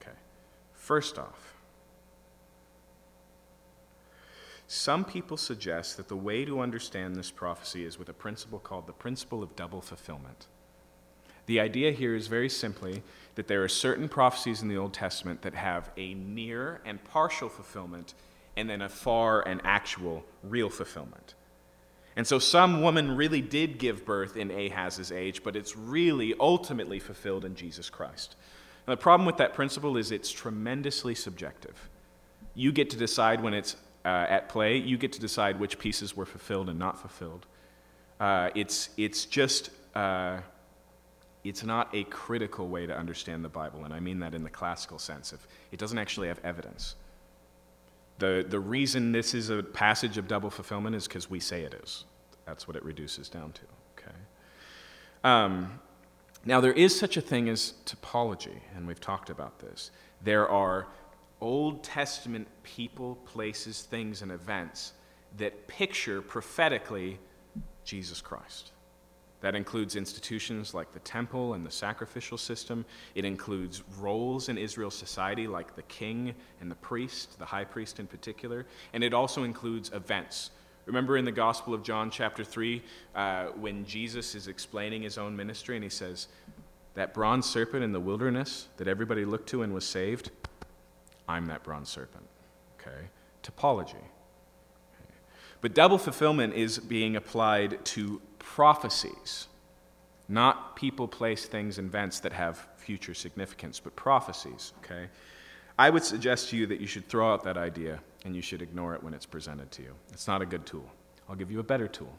Okay. First off, some people suggest that the way to understand this prophecy is with a principle called the principle of double fulfillment. The idea here is very simply that there are certain prophecies in the Old Testament that have a near and partial fulfillment and then a far and actual real fulfillment. And so some woman really did give birth in Ahaz's age, but it's really ultimately fulfilled in Jesus Christ. Now, the problem with that principle is it's tremendously subjective. You get to decide when it's uh, at play, you get to decide which pieces were fulfilled and not fulfilled. Uh, it's, it's just, uh, it's not a critical way to understand the Bible, and I mean that in the classical sense. If it doesn't actually have evidence. The, the reason this is a passage of double fulfillment is because we say it is. That's what it reduces down to. Okay. Um, now, there is such a thing as typology, and we've talked about this. There are Old Testament people, places, things, and events that picture prophetically Jesus Christ. That includes institutions like the temple and the sacrificial system. It includes roles in Israel's society like the king and the priest, the high priest in particular. And it also includes events. Remember in the Gospel of John, chapter 3, uh, when Jesus is explaining his own ministry and he says, That bronze serpent in the wilderness that everybody looked to and was saved, I'm that bronze serpent. Okay? Typology. Okay. But double fulfillment is being applied to prophecies, not people, place, things, events that have future significance, but prophecies, okay? I would suggest to you that you should throw out that idea and you should ignore it when it's presented to you. It's not a good tool. I'll give you a better tool.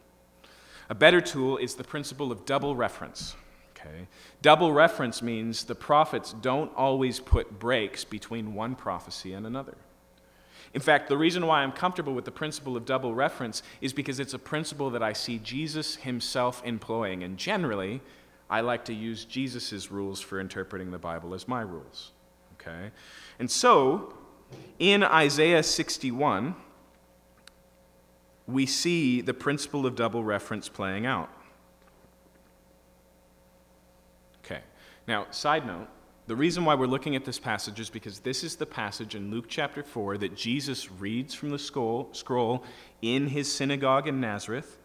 A better tool is the principle of double reference. Okay? Double reference means the prophets don't always put breaks between one prophecy and another. In fact, the reason why I'm comfortable with the principle of double reference is because it's a principle that I see Jesus himself employing. And generally, I like to use Jesus' rules for interpreting the Bible as my rules. Okay? And so, in Isaiah 61, we see the principle of double reference playing out. Okay. Now, side note the reason why we're looking at this passage is because this is the passage in Luke chapter 4 that Jesus reads from the scroll in his synagogue in Nazareth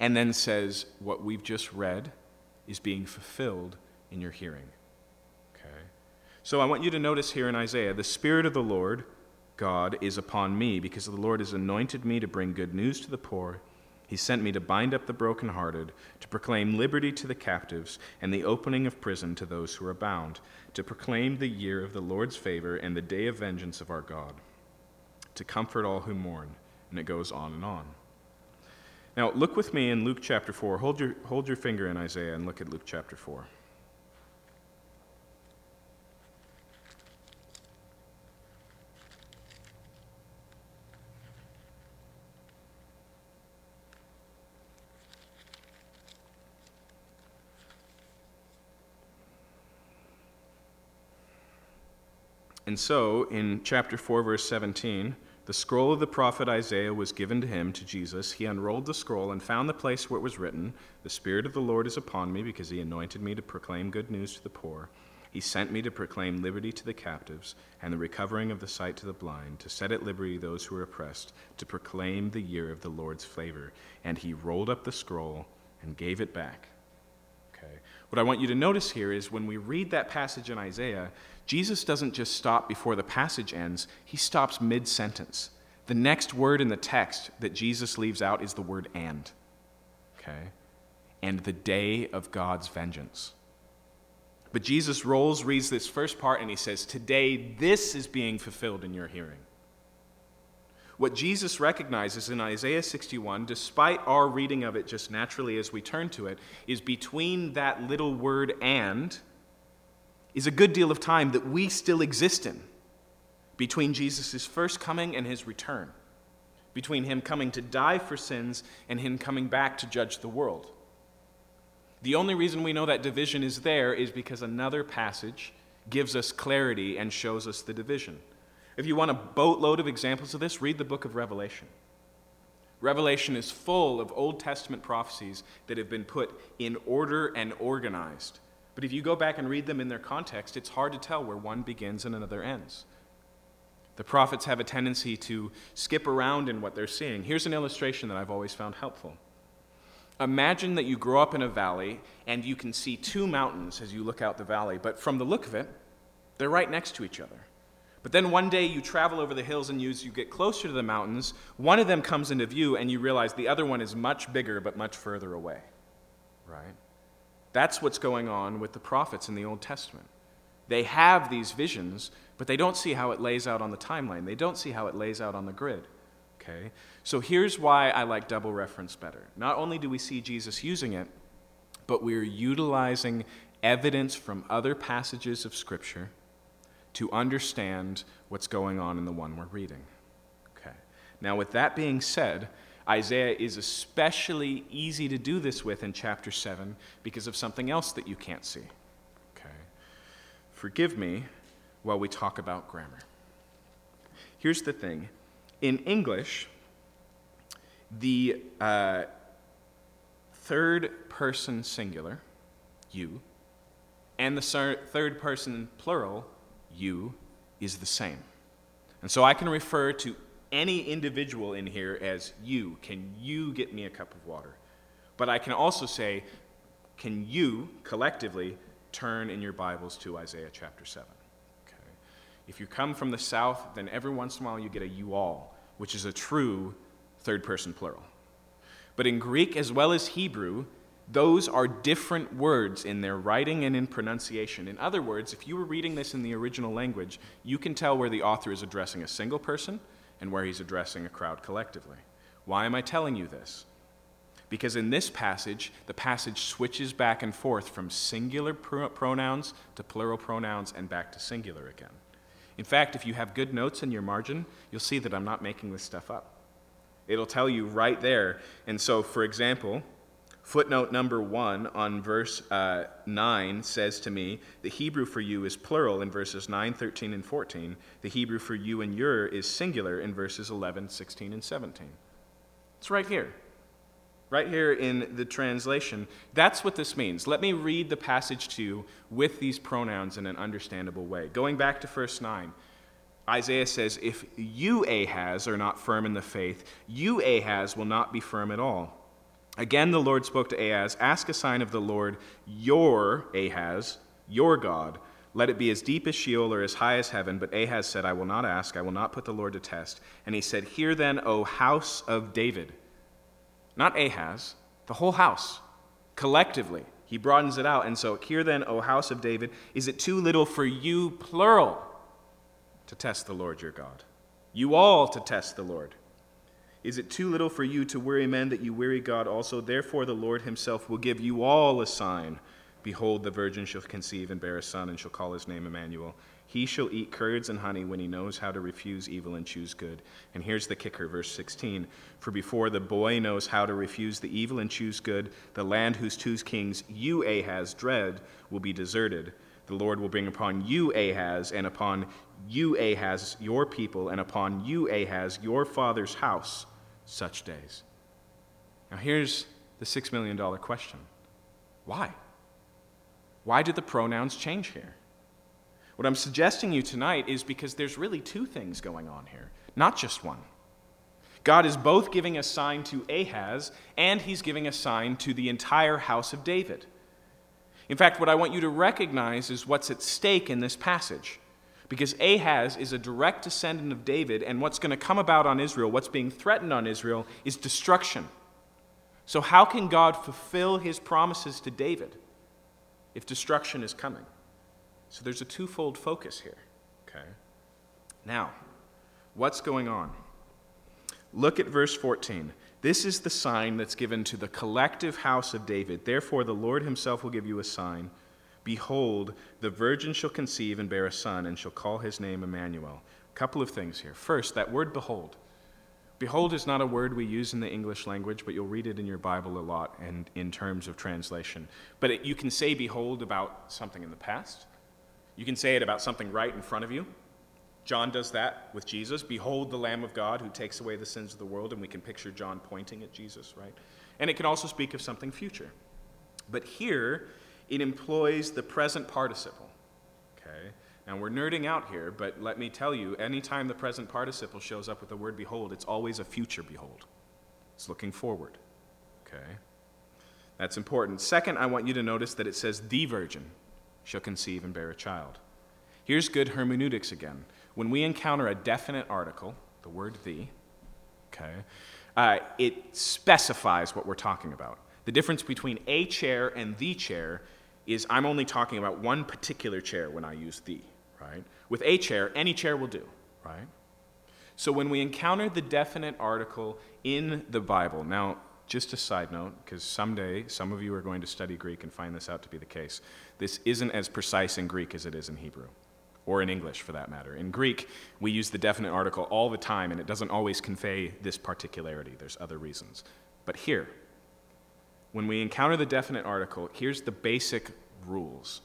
and then says, What we've just read is being fulfilled in your hearing. Okay? So I want you to notice here in Isaiah the Spirit of the Lord, God, is upon me because the Lord has anointed me to bring good news to the poor. He sent me to bind up the brokenhearted, to proclaim liberty to the captives, and the opening of prison to those who are bound, to proclaim the year of the Lord's favor and the day of vengeance of our God, to comfort all who mourn. And it goes on and on. Now, look with me in Luke chapter 4. Hold your, hold your finger in Isaiah and look at Luke chapter 4. And so, in chapter 4, verse 17, the scroll of the prophet Isaiah was given to him, to Jesus. He unrolled the scroll and found the place where it was written The Spirit of the Lord is upon me, because he anointed me to proclaim good news to the poor. He sent me to proclaim liberty to the captives and the recovering of the sight to the blind, to set at liberty those who are oppressed, to proclaim the year of the Lord's favor. And he rolled up the scroll and gave it back. Okay. What I want you to notice here is when we read that passage in Isaiah, Jesus doesn't just stop before the passage ends, he stops mid sentence. The next word in the text that Jesus leaves out is the word and. Okay? And the day of God's vengeance. But Jesus rolls, reads this first part, and he says, Today this is being fulfilled in your hearing. What Jesus recognizes in Isaiah 61, despite our reading of it just naturally as we turn to it, is between that little word and is a good deal of time that we still exist in between Jesus' first coming and his return, between him coming to die for sins and him coming back to judge the world. The only reason we know that division is there is because another passage gives us clarity and shows us the division. If you want a boatload of examples of this, read the book of Revelation. Revelation is full of Old Testament prophecies that have been put in order and organized but if you go back and read them in their context, it's hard to tell where one begins and another ends. The prophets have a tendency to skip around in what they're seeing. Here's an illustration that I've always found helpful. Imagine that you grow up in a valley and you can see two mountains as you look out the valley, but from the look of it, they're right next to each other. But then one day you travel over the hills and as you get closer to the mountains, one of them comes into view and you realize the other one is much bigger but much further away. Right? That's what's going on with the prophets in the Old Testament. They have these visions, but they don't see how it lays out on the timeline. They don't see how it lays out on the grid. Okay? So here's why I like double reference better. Not only do we see Jesus using it, but we're utilizing evidence from other passages of Scripture to understand what's going on in the one we're reading. Okay. Now, with that being said, Isaiah is especially easy to do this with in chapter 7 because of something else that you can't see. Okay. Forgive me while we talk about grammar. Here's the thing in English, the uh, third person singular, you, and the third person plural, you, is the same. And so I can refer to any individual in here as you. Can you get me a cup of water? But I can also say, can you collectively turn in your Bibles to Isaiah chapter 7? Okay. If you come from the south, then every once in a while you get a you all, which is a true third person plural. But in Greek as well as Hebrew, those are different words in their writing and in pronunciation. In other words, if you were reading this in the original language, you can tell where the author is addressing a single person and where he's addressing a crowd collectively. Why am I telling you this? Because in this passage, the passage switches back and forth from singular pr- pronouns to plural pronouns and back to singular again. In fact, if you have good notes in your margin, you'll see that I'm not making this stuff up. It'll tell you right there. And so, for example, Footnote number one on verse uh, 9 says to me, the Hebrew for you is plural in verses 9, 13, and 14. The Hebrew for you and your is singular in verses 11, 16, and 17. It's right here. Right here in the translation. That's what this means. Let me read the passage to you with these pronouns in an understandable way. Going back to verse 9. Isaiah says, If you, Ahaz, are not firm in the faith, you, Ahaz, will not be firm at all. Again, the Lord spoke to Ahaz Ask a sign of the Lord, your Ahaz, your God. Let it be as deep as Sheol or as high as heaven. But Ahaz said, I will not ask, I will not put the Lord to test. And he said, Hear then, O house of David. Not Ahaz, the whole house, collectively. He broadens it out. And so, hear then, O house of David, is it too little for you, plural, to test the Lord your God? You all to test the Lord. Is it too little for you to weary men that you weary God also? Therefore, the Lord himself will give you all a sign. Behold, the virgin shall conceive and bear a son, and shall call his name Emmanuel. He shall eat curds and honey when he knows how to refuse evil and choose good. And here's the kicker, verse 16. For before the boy knows how to refuse the evil and choose good, the land whose two kings you, Ahaz, dread will be deserted. The Lord will bring upon you, Ahaz, and upon you, Ahaz, your people, and upon you, Ahaz, your father's house, such days. Now here's the $6 million question why? Why did the pronouns change here? What I'm suggesting you tonight is because there's really two things going on here, not just one. God is both giving a sign to Ahaz and he's giving a sign to the entire house of David. In fact, what I want you to recognize is what's at stake in this passage. Because Ahaz is a direct descendant of David, and what's going to come about on Israel, what's being threatened on Israel, is destruction. So, how can God fulfill his promises to David if destruction is coming? So there's a twofold focus here. Okay? Now, what's going on? Look at verse 14. This is the sign that's given to the collective house of David. Therefore, the Lord himself will give you a sign. Behold, the virgin shall conceive and bear a son, and shall call his name Emmanuel. A couple of things here. First, that word behold. Behold is not a word we use in the English language, but you'll read it in your Bible a lot and in terms of translation. But it, you can say behold about something in the past, you can say it about something right in front of you. John does that with Jesus. Behold the Lamb of God who takes away the sins of the world, and we can picture John pointing at Jesus, right? And it can also speak of something future. But here, it employs the present participle. Okay? Now we're nerding out here, but let me tell you, anytime the present participle shows up with the word behold, it's always a future behold. It's looking forward. Okay? That's important. Second, I want you to notice that it says the virgin shall conceive and bear a child. Here's good hermeneutics again. When we encounter a definite article, the word the, okay, uh, it specifies what we're talking about. The difference between a chair and the chair is I'm only talking about one particular chair when I use the, right? With a chair, any chair will do, right? So when we encounter the definite article in the Bible, now just a side note, because someday some of you are going to study Greek and find this out to be the case. This isn't as precise in Greek as it is in Hebrew, or in English for that matter. In Greek, we use the definite article all the time, and it doesn't always convey this particularity. There's other reasons. But here, when we encounter the definite article, here's the basic rules.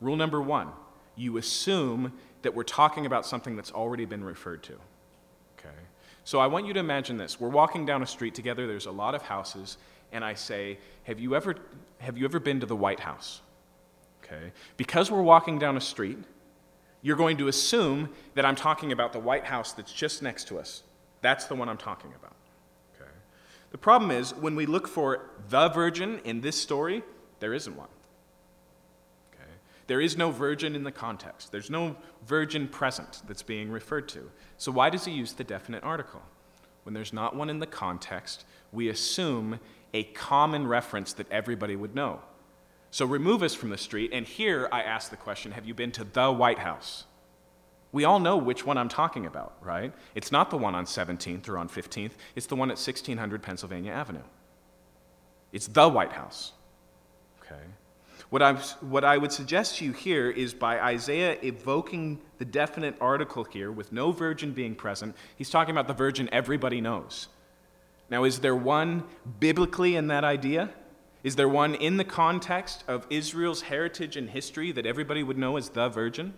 Rule number one you assume that we're talking about something that's already been referred to. Okay? So I want you to imagine this. We're walking down a street together, there's a lot of houses, and I say, Have you ever, have you ever been to the White House? Okay? Because we're walking down a street, you're going to assume that I'm talking about the White House that's just next to us. That's the one I'm talking about. The problem is, when we look for the virgin in this story, there isn't one. Okay? There is no virgin in the context. There's no virgin present that's being referred to. So, why does he use the definite article? When there's not one in the context, we assume a common reference that everybody would know. So, remove us from the street, and here I ask the question Have you been to the White House? We all know which one I'm talking about, right? It's not the one on 17th or on 15th, it's the one at 1600 Pennsylvania Avenue. It's the White House. Okay? What, i what I would suggest to you here is by Isaiah evoking the definite article here with no virgin being present, he's talking about the virgin everybody knows. Now, is there one biblically in that idea? Is there one in the context of Israel's heritage and history that everybody would know as the virgin?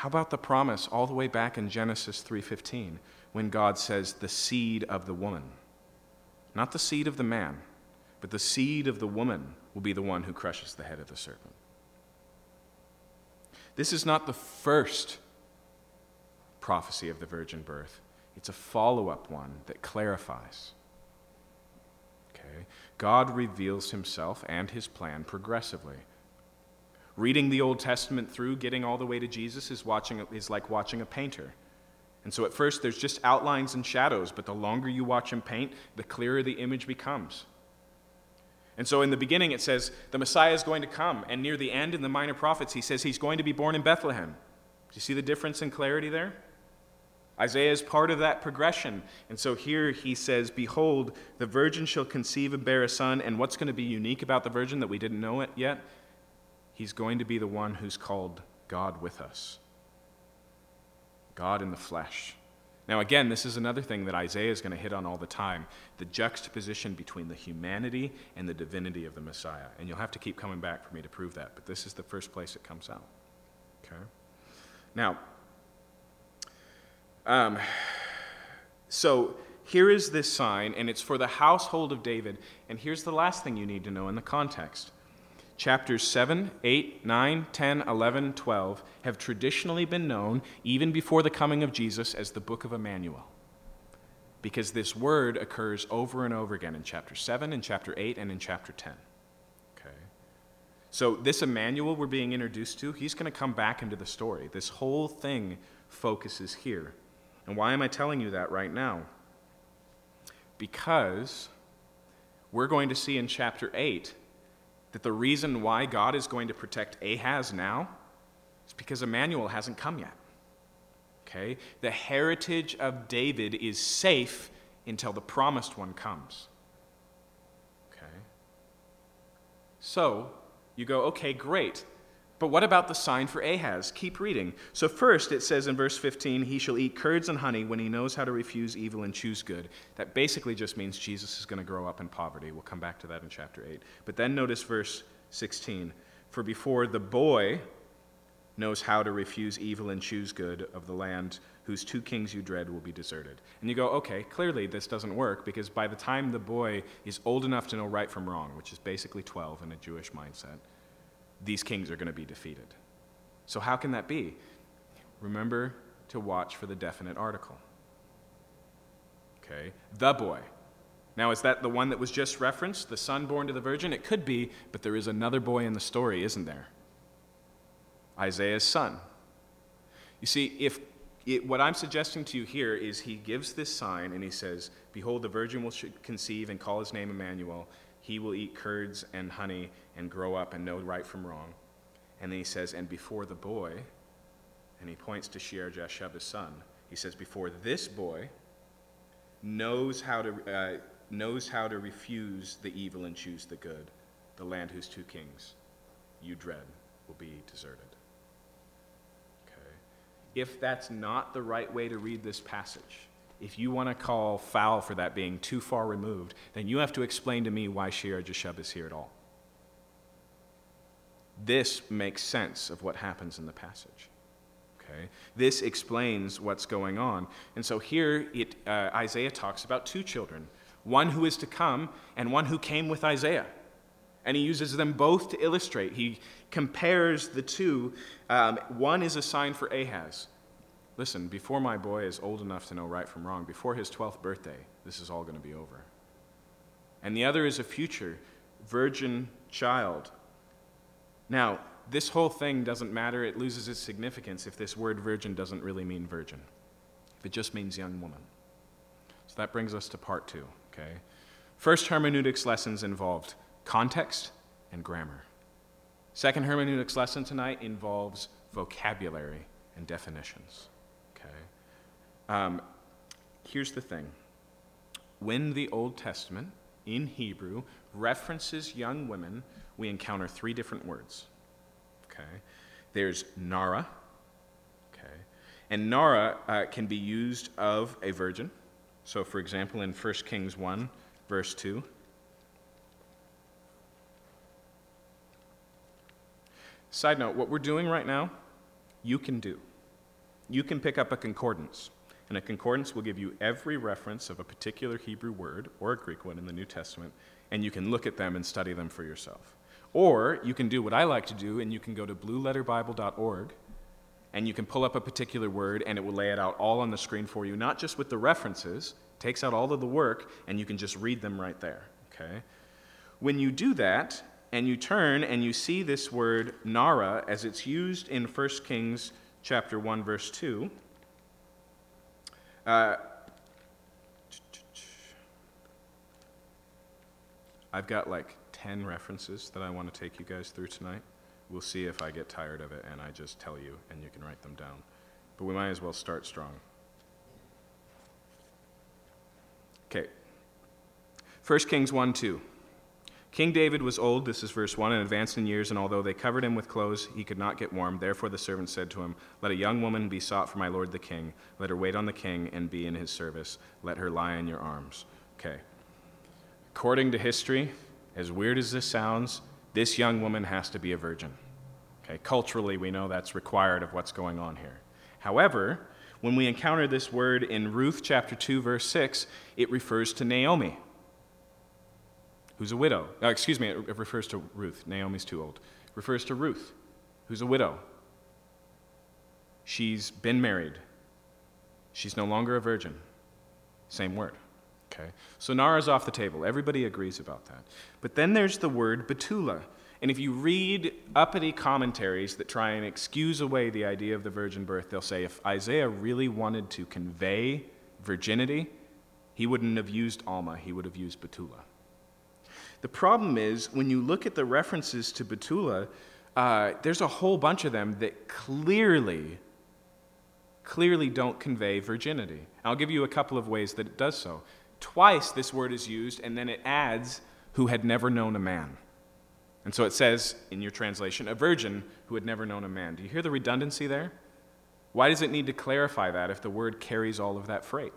How about the promise all the way back in Genesis 3:15 when God says the seed of the woman? Not the seed of the man, but the seed of the woman will be the one who crushes the head of the serpent. This is not the first prophecy of the virgin birth, it's a follow up one that clarifies. Okay? God reveals himself and his plan progressively. Reading the Old Testament through, getting all the way to Jesus, is, watching, is like watching a painter. And so at first, there's just outlines and shadows, but the longer you watch him paint, the clearer the image becomes. And so in the beginning, it says the Messiah is going to come. And near the end, in the minor prophets, he says he's going to be born in Bethlehem. Do you see the difference in clarity there? Isaiah is part of that progression. And so here he says, Behold, the virgin shall conceive and bear a son. And what's going to be unique about the virgin that we didn't know it yet? He's going to be the one who's called God with us. God in the flesh. Now, again, this is another thing that Isaiah is going to hit on all the time the juxtaposition between the humanity and the divinity of the Messiah. And you'll have to keep coming back for me to prove that, but this is the first place it comes out. Okay? Now, um, so here is this sign, and it's for the household of David. And here's the last thing you need to know in the context chapters 7, 8, 9, 10, 11, 12 have traditionally been known, even before the coming of Jesus, as the book of Emmanuel. Because this word occurs over and over again in chapter 7, in chapter 8, and in chapter 10. Okay? So, this Emmanuel we're being introduced to, he's going to come back into the story. This whole thing focuses here. And why am I telling you that right now? Because we're going to see in chapter 8 that the reason why God is going to protect Ahaz now is because Emmanuel hasn't come yet. Okay? The heritage of David is safe until the promised one comes. Okay? So, you go, okay, great. But what about the sign for Ahaz? Keep reading. So, first, it says in verse 15, he shall eat curds and honey when he knows how to refuse evil and choose good. That basically just means Jesus is going to grow up in poverty. We'll come back to that in chapter 8. But then notice verse 16 For before the boy knows how to refuse evil and choose good of the land whose two kings you dread will be deserted. And you go, okay, clearly this doesn't work because by the time the boy is old enough to know right from wrong, which is basically 12 in a Jewish mindset, these kings are going to be defeated. So, how can that be? Remember to watch for the definite article. Okay? The boy. Now, is that the one that was just referenced, the son born to the virgin? It could be, but there is another boy in the story, isn't there? Isaiah's son. You see, if it, what I'm suggesting to you here is he gives this sign and he says, Behold, the virgin will conceive and call his name Emmanuel. He will eat curds and honey and grow up and know right from wrong. And then he says, And before the boy, and he points to Shear Jashub, his son, he says, Before this boy knows how to, uh, knows how to refuse the evil and choose the good, the land whose two kings you dread will be deserted. Okay? If that's not the right way to read this passage, if you want to call foul for that being too far removed, then you have to explain to me why Shear Jashub is here at all. This makes sense of what happens in the passage. Okay? This explains what's going on. And so here it, uh, Isaiah talks about two children one who is to come and one who came with Isaiah. And he uses them both to illustrate. He compares the two. Um, one is a sign for Ahaz, Listen, before my boy is old enough to know right from wrong, before his 12th birthday, this is all going to be over. And the other is a future virgin child. Now, this whole thing doesn't matter. It loses its significance if this word virgin doesn't really mean virgin, if it just means young woman. So that brings us to part two, okay? First hermeneutics lessons involved context and grammar. Second hermeneutics lesson tonight involves vocabulary and definitions. Um, here's the thing when the Old Testament in Hebrew references young women, we encounter three different words. Okay? There's Nara, okay? And Nara uh, can be used of a virgin. So, for example, in 1 Kings 1, verse 2, Side note, what we're doing right now, you can do. You can pick up a concordance. And a concordance will give you every reference of a particular Hebrew word or a Greek one in the New Testament, and you can look at them and study them for yourself. Or you can do what I like to do, and you can go to blueletterbible.org and you can pull up a particular word and it will lay it out all on the screen for you, not just with the references, takes out all of the work, and you can just read them right there. Okay? When you do that, and you turn and you see this word nara as it's used in 1 Kings chapter 1 verse 2, Uh, I've got like 10 references that I want to take you guys through tonight. We'll see if I get tired of it and I just tell you and you can write them down. But we might as well start strong. Okay. 1 Kings 1 2. King David was old, this is verse 1, and advanced in years, and although they covered him with clothes, he could not get warm. Therefore the servant said to him, Let a young woman be sought for my lord the king. Let her wait on the king and be in his service. Let her lie in your arms. Okay. According to history, as weird as this sounds, this young woman has to be a virgin. Okay, culturally, we know that's required of what's going on here. However, when we encounter this word in Ruth chapter 2, verse 6, it refers to Naomi, who's a widow. Uh, excuse me, it refers to Ruth. Naomi's too old. It refers to Ruth, who's a widow. She's been married. She's no longer a virgin. Same word. Okay? So Nara's off the table. Everybody agrees about that. But then there's the word Betula. And if you read uppity commentaries that try and excuse away the idea of the virgin birth, they'll say if Isaiah really wanted to convey virginity, he wouldn't have used Alma, he would have used Betula. The problem is, when you look at the references to Betula, uh, there's a whole bunch of them that clearly, clearly don't convey virginity. I'll give you a couple of ways that it does so. Twice this word is used, and then it adds, who had never known a man. And so it says in your translation, a virgin who had never known a man. Do you hear the redundancy there? Why does it need to clarify that if the word carries all of that freight?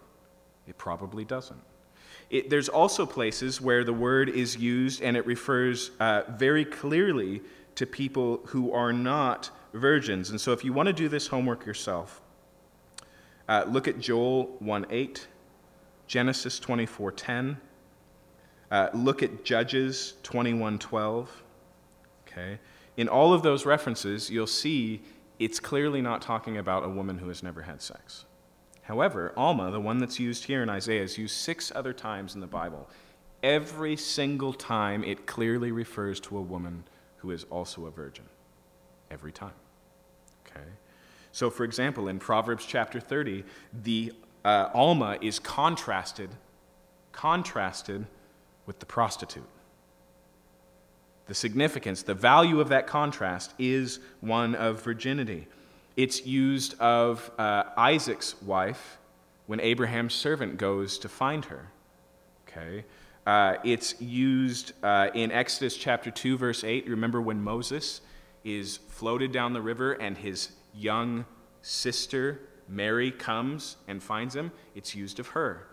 It probably doesn't. It, there's also places where the word is used and it refers uh, very clearly to people who are not virgins. And so if you want to do this homework yourself, uh, look at Joel 1 8. Genesis 24:10. Uh, look at Judges 21:12. Okay? In all of those references, you'll see it's clearly not talking about a woman who has never had sex. However, Alma, the one that's used here in Isaiah, is used six other times in the Bible. Every single time, it clearly refers to a woman who is also a virgin. Every time. Okay? So, for example, in Proverbs chapter 30, the uh, Alma is contrasted, contrasted with the prostitute. The significance, the value of that contrast is one of virginity. It's used of uh, Isaac's wife when Abraham's servant goes to find her. Okay? Uh, it's used uh, in Exodus chapter 2, verse 8. Remember when Moses is floated down the river and his young sister Mary comes and finds him, it's used of her.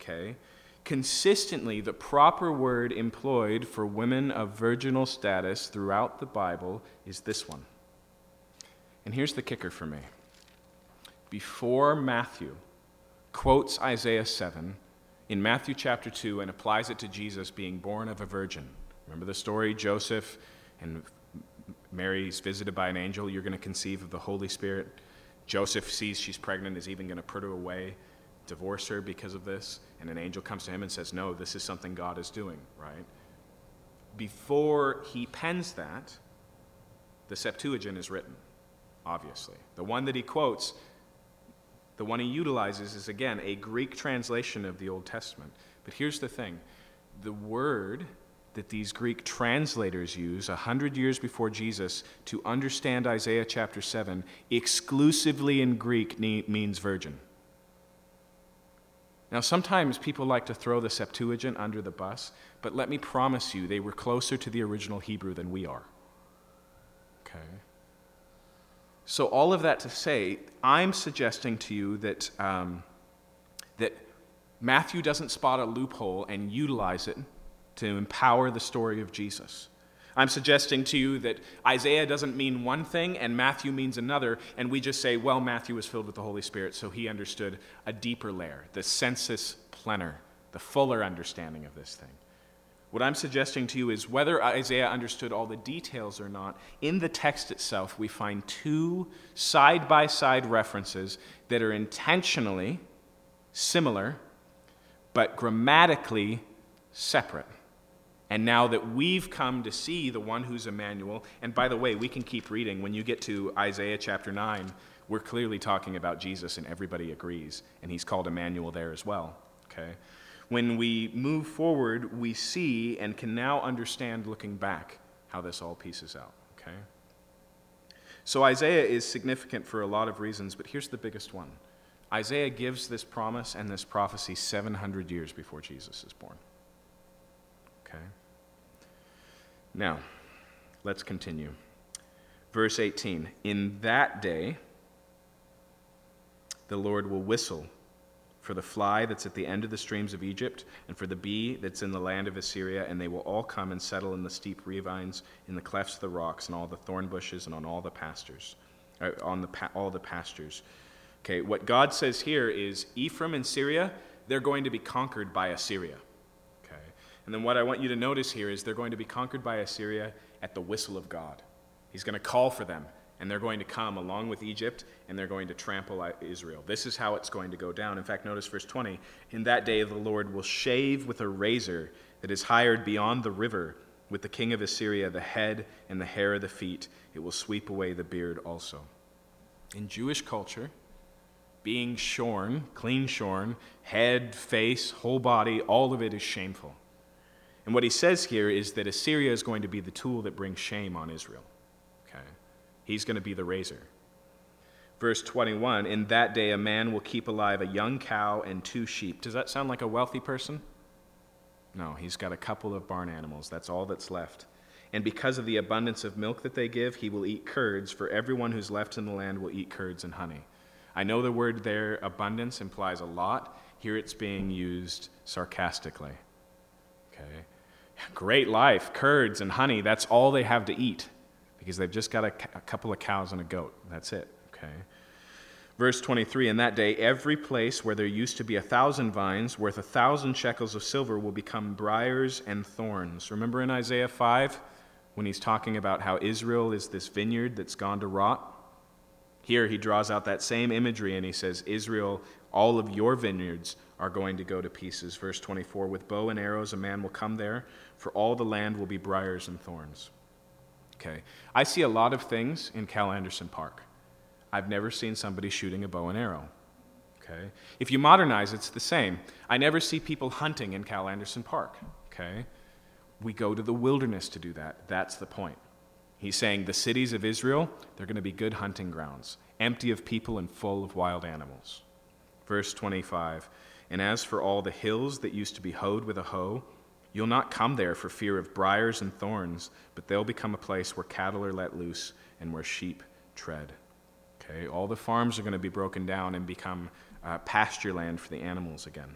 Okay? Consistently, the proper word employed for women of virginal status throughout the Bible is this one. And here's the kicker for me. Before Matthew quotes Isaiah 7 in Matthew chapter 2 and applies it to Jesus being born of a virgin, remember the story? Joseph and Mary's visited by an angel. You're going to conceive of the Holy Spirit. Joseph sees she's pregnant, is even going to put her away, divorce her because of this. And an angel comes to him and says, No, this is something God is doing, right? Before he pens that, the Septuagint is written, obviously. The one that he quotes, the one he utilizes, is again a Greek translation of the Old Testament. But here's the thing the word that these Greek translators use a hundred years before Jesus to understand Isaiah chapter 7 exclusively in Greek means virgin. Now, sometimes people like to throw the Septuagint under the bus, but let me promise you, they were closer to the original Hebrew than we are. Okay? So, all of that to say, I'm suggesting to you that, um, that Matthew doesn't spot a loophole and utilize it to empower the story of Jesus. I'm suggesting to you that Isaiah doesn't mean one thing and Matthew means another, and we just say, well, Matthew was filled with the Holy Spirit, so he understood a deeper layer, the sensus plenior, the fuller understanding of this thing. What I'm suggesting to you is whether Isaiah understood all the details or not, in the text itself, we find two side by side references that are intentionally similar, but grammatically separate. And now that we've come to see the one who's Emmanuel, and by the way, we can keep reading. When you get to Isaiah chapter 9, we're clearly talking about Jesus, and everybody agrees, and he's called Emmanuel there as well. Okay? When we move forward, we see and can now understand, looking back, how this all pieces out. Okay? So Isaiah is significant for a lot of reasons, but here's the biggest one Isaiah gives this promise and this prophecy 700 years before Jesus is born. Okay? Now, let's continue. Verse 18 In that day, the Lord will whistle for the fly that's at the end of the streams of Egypt, and for the bee that's in the land of Assyria, and they will all come and settle in the steep ravines, in the clefts of the rocks, and all the thorn bushes, and on all the pastures, uh, on the pa- all the pastures. Okay, what God says here is Ephraim and Syria, they're going to be conquered by Assyria. And then what I want you to notice here is they're going to be conquered by Assyria at the whistle of God. He's going to call for them, and they're going to come along with Egypt, and they're going to trample Israel. This is how it's going to go down. In fact, notice verse 20 In that day, the Lord will shave with a razor that is hired beyond the river with the king of Assyria the head and the hair of the feet. It will sweep away the beard also. In Jewish culture, being shorn, clean shorn, head, face, whole body, all of it is shameful. And what he says here is that Assyria is going to be the tool that brings shame on Israel. Okay? He's going to be the razor. Verse 21 In that day, a man will keep alive a young cow and two sheep. Does that sound like a wealthy person? No, he's got a couple of barn animals. That's all that's left. And because of the abundance of milk that they give, he will eat curds, for everyone who's left in the land will eat curds and honey. I know the word there, abundance, implies a lot. Here it's being used sarcastically. Okay? Great life, curds and honey, that's all they have to eat because they've just got a, a couple of cows and a goat. That's it. Okay? Verse 23 In that day, every place where there used to be a thousand vines worth a thousand shekels of silver will become briars and thorns. Remember in Isaiah 5 when he's talking about how Israel is this vineyard that's gone to rot? Here he draws out that same imagery and he says, Israel, all of your vineyards are going to go to pieces. Verse 24 With bow and arrows, a man will come there, for all the land will be briars and thorns. Okay. I see a lot of things in Cal Anderson Park. I've never seen somebody shooting a bow and arrow. Okay. If you modernize, it's the same. I never see people hunting in Cal Anderson Park. Okay. We go to the wilderness to do that. That's the point. He's saying the cities of Israel, they're going to be good hunting grounds, empty of people and full of wild animals. Verse 25 And as for all the hills that used to be hoed with a hoe, you'll not come there for fear of briars and thorns, but they'll become a place where cattle are let loose and where sheep tread. Okay, all the farms are going to be broken down and become uh, pasture land for the animals again.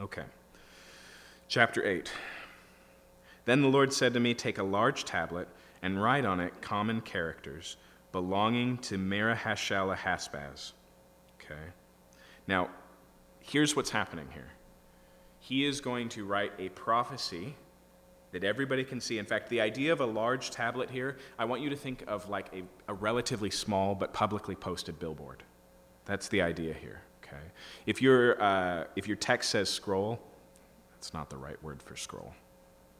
Okay. Chapter 8. Then the Lord said to me, Take a large tablet and write on it common characters belonging to Maher-shalal Hash-baz. Okay? Now, here's what's happening here. He is going to write a prophecy that everybody can see. In fact, the idea of a large tablet here, I want you to think of like a, a relatively small but publicly posted billboard. That's the idea here. Okay? If, your uh, if your text says scroll, that's not the right word for scroll.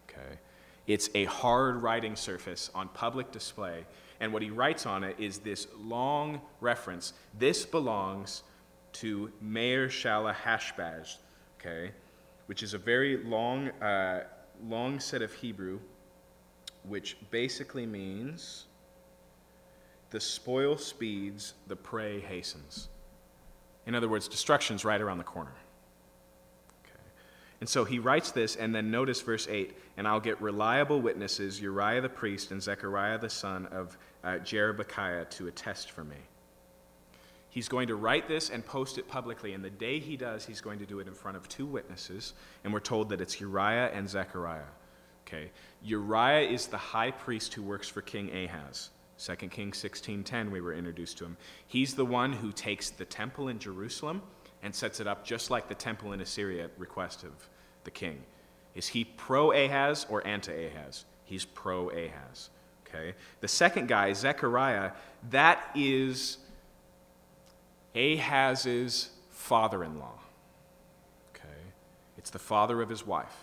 Okay? It's a hard writing surface on public display. And what he writes on it is this long reference. This belongs to Maher-shalal Hash-baz, okay, which is a very long, uh, long set of Hebrew, which basically means the spoil speeds, the prey hastens. In other words, destruction's right around the corner. Okay. And so he writes this, and then notice verse 8 and I'll get reliable witnesses, Uriah the priest and Zechariah the son of uh, to attest for me. He's going to write this and post it publicly, and the day he does, he's going to do it in front of two witnesses, and we're told that it's Uriah and Zechariah. Okay, Uriah is the high priest who works for King Ahaz. 2 Kings 16:10 we were introduced to him. He's the one who takes the temple in Jerusalem and sets it up just like the temple in Assyria at request of the king. Is he pro Ahaz or anti Ahaz? He's pro Ahaz. Okay? The second guy, Zechariah, that is Ahaz's father in law. Okay? It's the father of his wife.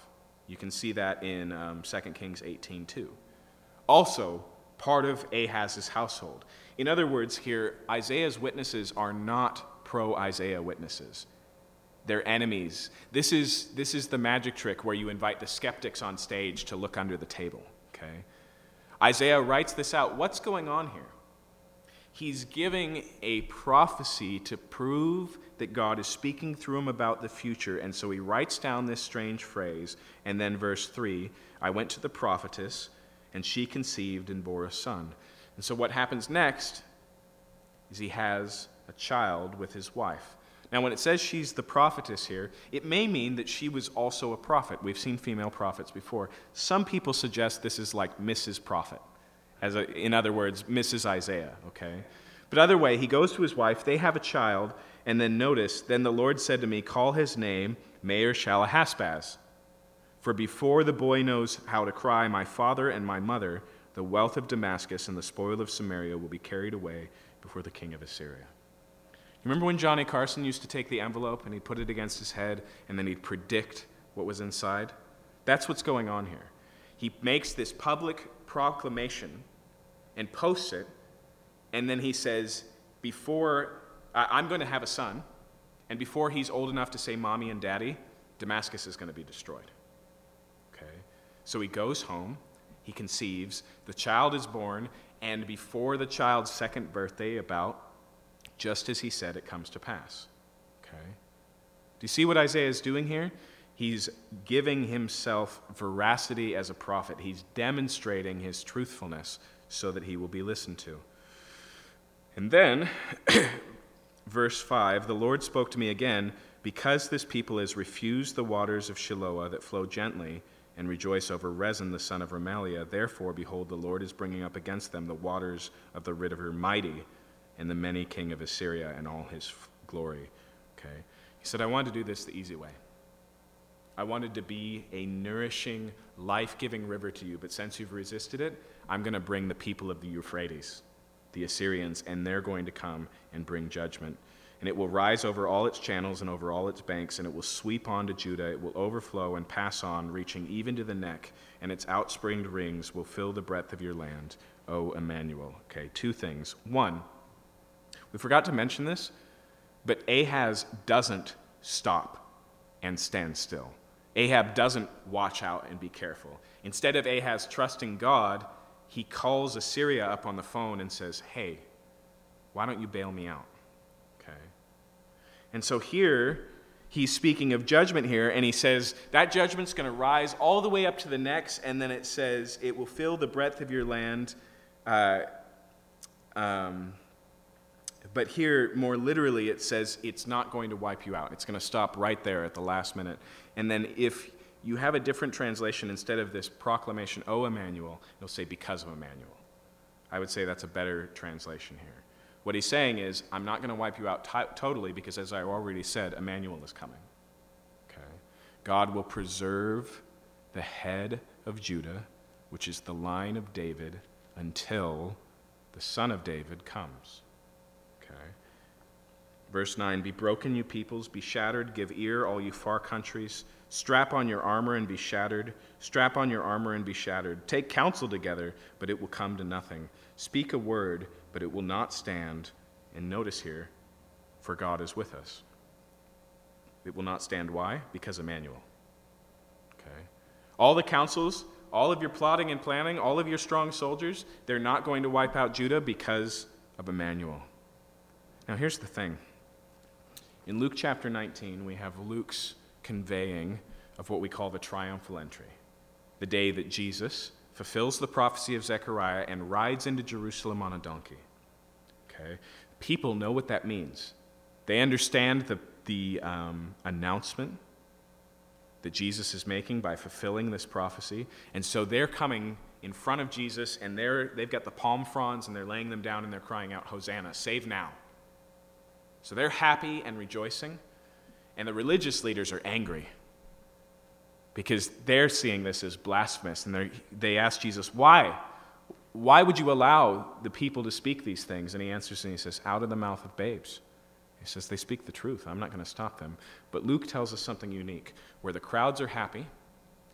You can see that in um, 2 Kings 18 too. Also, part of Ahaz's household. In other words, here, Isaiah's witnesses are not pro Isaiah witnesses. They're enemies. This is, this is the magic trick where you invite the skeptics on stage to look under the table. Okay? Isaiah writes this out. What's going on here? He's giving a prophecy to prove that God is speaking through him about the future. And so he writes down this strange phrase. And then, verse 3 I went to the prophetess, and she conceived and bore a son. And so, what happens next is he has a child with his wife. Now, when it says she's the prophetess here, it may mean that she was also a prophet. We've seen female prophets before. Some people suggest this is like Mrs. Prophet, as a, in other words, Mrs. Isaiah, okay? But other way, he goes to his wife, they have a child, and then notice, then the Lord said to me, Call his name Maher-shalal Hash-baz. For before the boy knows how to cry, my father and my mother, the wealth of Damascus and the spoil of Samaria will be carried away before the king of Assyria. Remember when Johnny Carson used to take the envelope and he'd put it against his head and then he'd predict what was inside? That's what's going on here. He makes this public proclamation and posts it, and then he says, Before I'm going to have a son, and before he's old enough to say mommy and daddy, Damascus is going to be destroyed. Okay? So he goes home, he conceives, the child is born, and before the child's second birthday, about just as he said it comes to pass. Okay? Do you see what Isaiah is doing here? He's giving himself veracity as a prophet. He's demonstrating his truthfulness so that he will be listened to. And then, verse 5 the Lord spoke to me again, because this people has refused the waters of Shiloah that flow gently, and rejoice over Rezin the son of Remaliah, therefore, behold, the Lord is bringing up against them the waters of the river mighty and the many king of Assyria and all his glory. Okay? He said, I wanted to do this the easy way. I wanted to be a nourishing, life giving river to you, but since you've resisted it, I'm going to bring the people of the Euphrates, the Assyrians, and they're going to come and bring judgment. And it will rise over all its channels and over all its banks, and it will sweep on to Judah. It will overflow and pass on, reaching even to the neck, and its outspringed rings will fill the breadth of your land, O Emmanuel. Okay, two things. One, we forgot to mention this, but Ahaz doesn't stop and stand still. Ahab doesn't watch out and be careful. Instead of Ahaz trusting God, he calls Assyria up on the phone and says, Hey, why don't you bail me out? Okay. And so here, he's speaking of judgment here, and he says that judgment's going to rise all the way up to the necks, and then it says, It will fill the breadth of your land. Uh, um, but here, more literally, it says it's not going to wipe you out. It's going to stop right there at the last minute. And then if you have a different translation, instead of this proclamation, O Emmanuel, it'll say because of Emmanuel. I would say that's a better translation here. What he's saying is, I'm not going to wipe you out t- totally because, as I already said, Emmanuel is coming. Okay? God will preserve the head of Judah, which is the line of David, until the son of David comes. Okay? Verse 9 Be broken, you peoples, be shattered, give ear, all you far countries. Strap on your armor and be shattered. Strap on your armor and be shattered. Take counsel together, but it will come to nothing. Speak a word, but it will not stand. And notice here, for God is with us. It will not stand. Why? Because Emmanuel. Okay? All the counsels, all of your plotting and planning, all of your strong soldiers, they're not going to wipe out Judah because of Emmanuel. Now, here's the thing. In Luke chapter 19, we have Luke's conveying of what we call the triumphal entry, the day that Jesus fulfills the prophecy of Zechariah and rides into Jerusalem on a donkey. Okay? People know what that means. They understand the, the um, announcement that Jesus is making by fulfilling this prophecy. And so they're coming in front of Jesus and they're, they've got the palm fronds and they're laying them down and they're crying out, Hosanna, save now. So they're happy and rejoicing, and the religious leaders are angry because they're seeing this as blasphemous. And they ask Jesus, Why? Why would you allow the people to speak these things? And he answers and he says, Out of the mouth of babes. He says, They speak the truth. I'm not going to stop them. But Luke tells us something unique where the crowds are happy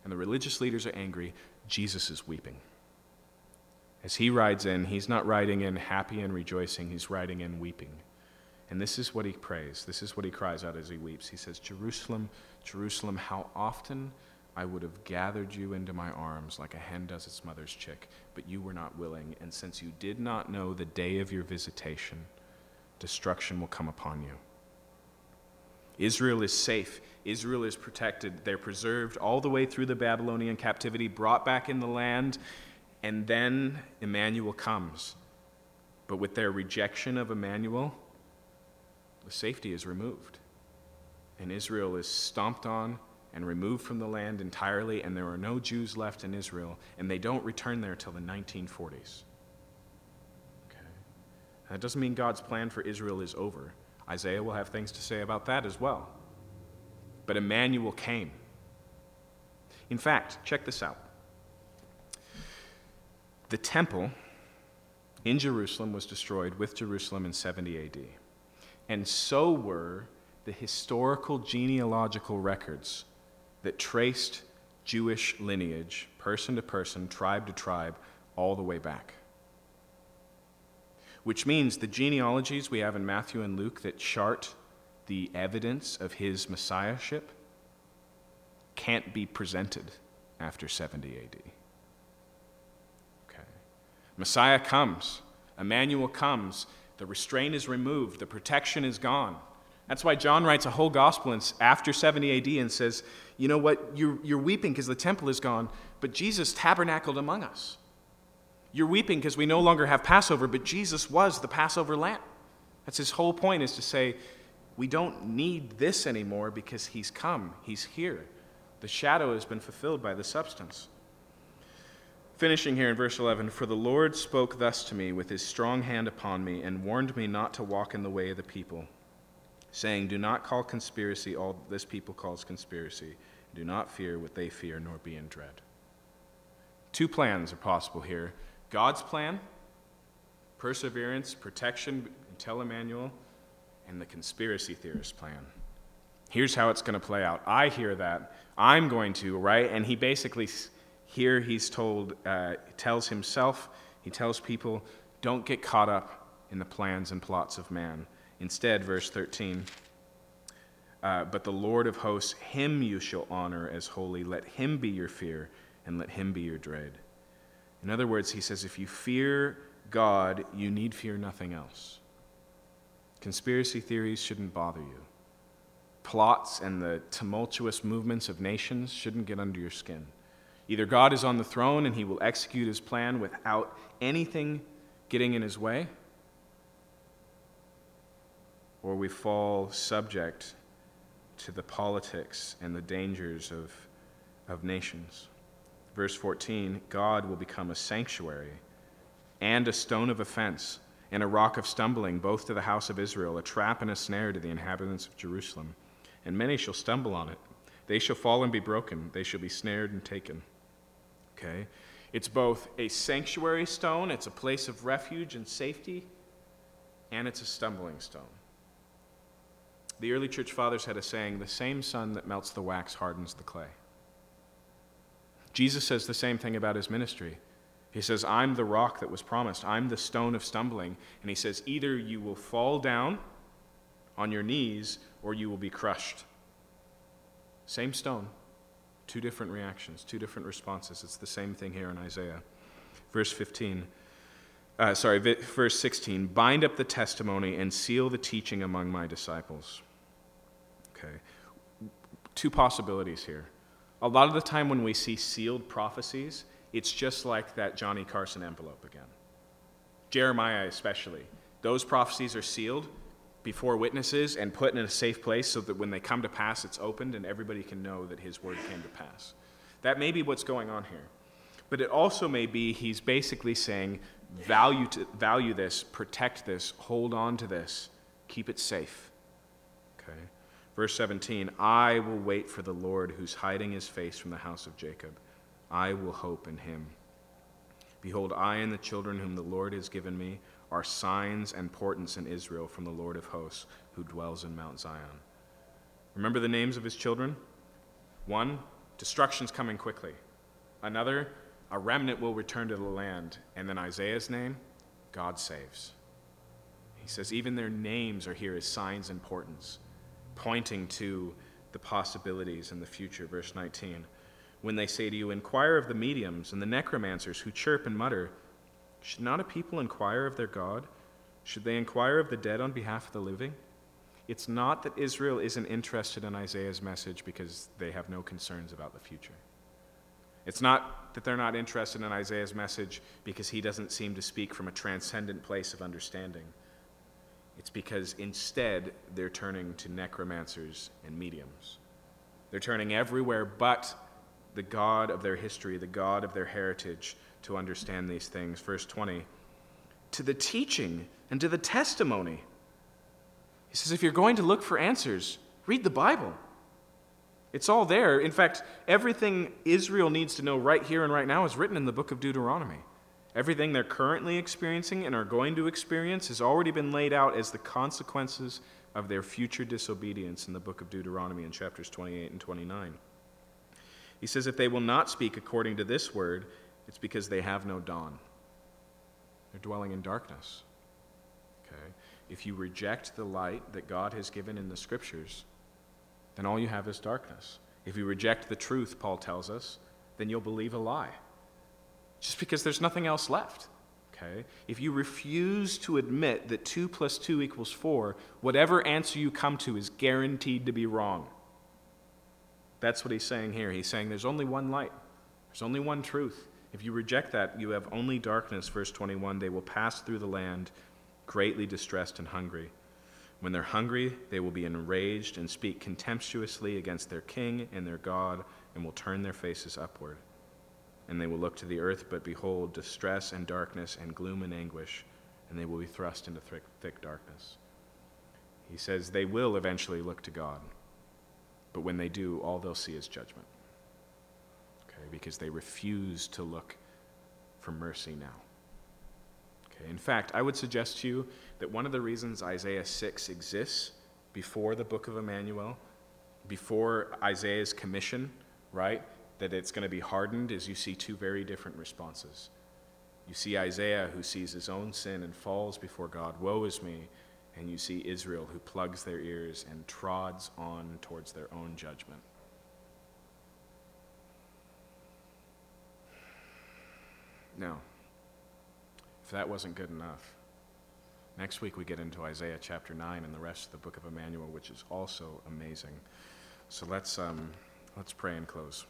and the religious leaders are angry, Jesus is weeping. As he rides in, he's not riding in happy and rejoicing, he's riding in weeping. And this is what he prays. This is what he cries out as he weeps. He says, Jerusalem, Jerusalem, how often I would have gathered you into my arms like a hen does its mother's chick, but you were not willing. And since you did not know the day of your visitation, destruction will come upon you. Israel is safe. Israel is protected. They're preserved all the way through the Babylonian captivity, brought back in the land, and then Emmanuel comes. But with their rejection of Emmanuel, the safety is removed. And Israel is stomped on and removed from the land entirely, and there are no Jews left in Israel, and they don't return there till the 1940s. Okay. That doesn't mean God's plan for Israel is over. Isaiah will have things to say about that as well. But Emmanuel came. In fact, check this out. The temple in Jerusalem was destroyed with Jerusalem in 70 AD. And so were the historical genealogical records that traced Jewish lineage, person to person, tribe to tribe, all the way back. Which means the genealogies we have in Matthew and Luke that chart the evidence of his messiahship can't be presented after 70 AD. Okay. Messiah comes, Emmanuel comes, the restraint is removed, the protection is gone. That's why John writes a whole gospel after 70 AD and says, You know what? You're, you're weeping because the temple is gone, but Jesus tabernacled among us. You're weeping because we no longer have Passover, but Jesus was the Passover lamb. That's his whole point, is to say, we don't need this anymore because he's come, he's here. The shadow has been fulfilled by the substance. Finishing here in verse 11 For the Lord spoke thus to me with his strong hand upon me and warned me not to walk in the way of the people, saying, Do not call conspiracy all this people calls conspiracy. Do not fear what they fear, nor be in dread. Two plans are possible here God's plan, perseverance, protection until Emmanuel, and the conspiracy theorist plan. Here's how it's going to play out. I hear that. I'm going to, right? And he basically here he's told, uh, tells himself, he tells people, don't get caught up in the plans and plots of man. Instead, verse 13, uh, but the Lord of hosts, him you shall honor as holy. Let him be your fear, and let him be your dread. In other words, he says, if you fear God, you need fear nothing else. Conspiracy theories shouldn't bother you. Plots and the tumultuous movements of nations shouldn't get under your skin. Either God is on the throne and he will execute his plan without anything getting in his way, or we fall subject to the politics and the dangers of, of nations. Verse 14 God will become a sanctuary and a stone of offense and a rock of stumbling, both to the house of Israel, a trap and a snare to the inhabitants of Jerusalem. And many shall stumble on it. They shall fall and be broken, they shall be snared and taken. Okay? It's both a sanctuary stone, it's a place of refuge and safety, and it's a stumbling stone. The early church fathers had a saying the same sun that melts the wax hardens the clay. Jesus says the same thing about his ministry. He says, I'm the rock that was promised. I'm the stone of stumbling. And he says, either you will fall down on your knees or you will be crushed. Same stone, Two different reactions, two different responses. It's the same thing here in Isaiah. Verse 15, uh, sorry, verse 16 bind up the testimony and seal the teaching among my disciples. Okay. Two possibilities here. A lot of the time when we see sealed prophecies, it's just like that Johnny Carson envelope again. Jeremiah, especially. Those prophecies are sealed before witnesses and put in a safe place so that when they come to pass, it's opened and everybody can know that his word came to pass. That may be what's going on here. But it also may be he's basically saying, value, to, value this, protect this, hold on to this, keep it safe. Okay? Verse 17 I will wait for the Lord who's hiding his face from the house of Jacob. I will hope in him. Behold, I and the children whom the Lord has given me are signs and portents in Israel from the Lord of hosts who dwells in Mount Zion. Remember the names of his children? One, destruction's coming quickly. Another, a remnant will return to the land. And then Isaiah's name, God saves. He says, even their names are here as signs and portents, pointing to the possibilities in the future. Verse 19. When they say to you, Inquire of the mediums and the necromancers who chirp and mutter, should not a people inquire of their God? Should they inquire of the dead on behalf of the living? It's not that Israel isn't interested in Isaiah's message because they have no concerns about the future. It's not that they're not interested in Isaiah's message because he doesn't seem to speak from a transcendent place of understanding. It's because instead they're turning to necromancers and mediums. They're turning everywhere but the God of their history, the God of their heritage, to understand these things. Verse 20 to the teaching and to the testimony. He says, if you're going to look for answers, read the Bible. It's all there. In fact, everything Israel needs to know right here and right now is written in the book of Deuteronomy. Everything they're currently experiencing and are going to experience has already been laid out as the consequences of their future disobedience in the book of Deuteronomy in chapters 28 and 29. He says, If they will not speak according to this word, it's because they have no dawn. They're dwelling in darkness. Okay? If you reject the light that God has given in the scriptures, then all you have is darkness. If you reject the truth, Paul tells us, then you'll believe a lie. Just because there's nothing else left. Okay? If you refuse to admit that 2 plus 2 equals 4, whatever answer you come to is guaranteed to be wrong. That's what he's saying here. He's saying there's only one light, there's only one truth. If you reject that, you have only darkness. Verse 21 they will pass through the land greatly distressed and hungry. When they're hungry, they will be enraged and speak contemptuously against their king and their God, and will turn their faces upward. And they will look to the earth, but behold, distress and darkness and gloom and anguish, and they will be thrust into thick, thick darkness. He says they will eventually look to God, but when they do, all they'll see is judgment. Because they refuse to look for mercy now. Okay, in fact, I would suggest to you that one of the reasons Isaiah 6 exists before the book of Emmanuel, before Isaiah's commission, right, that it's going to be hardened, is you see two very different responses. You see Isaiah who sees his own sin and falls before God, woe is me, and you see Israel who plugs their ears and trods on towards their own judgment. Now, if that wasn't good enough, next week we get into Isaiah chapter 9 and the rest of the book of Emmanuel, which is also amazing. So let's, um, let's pray and close.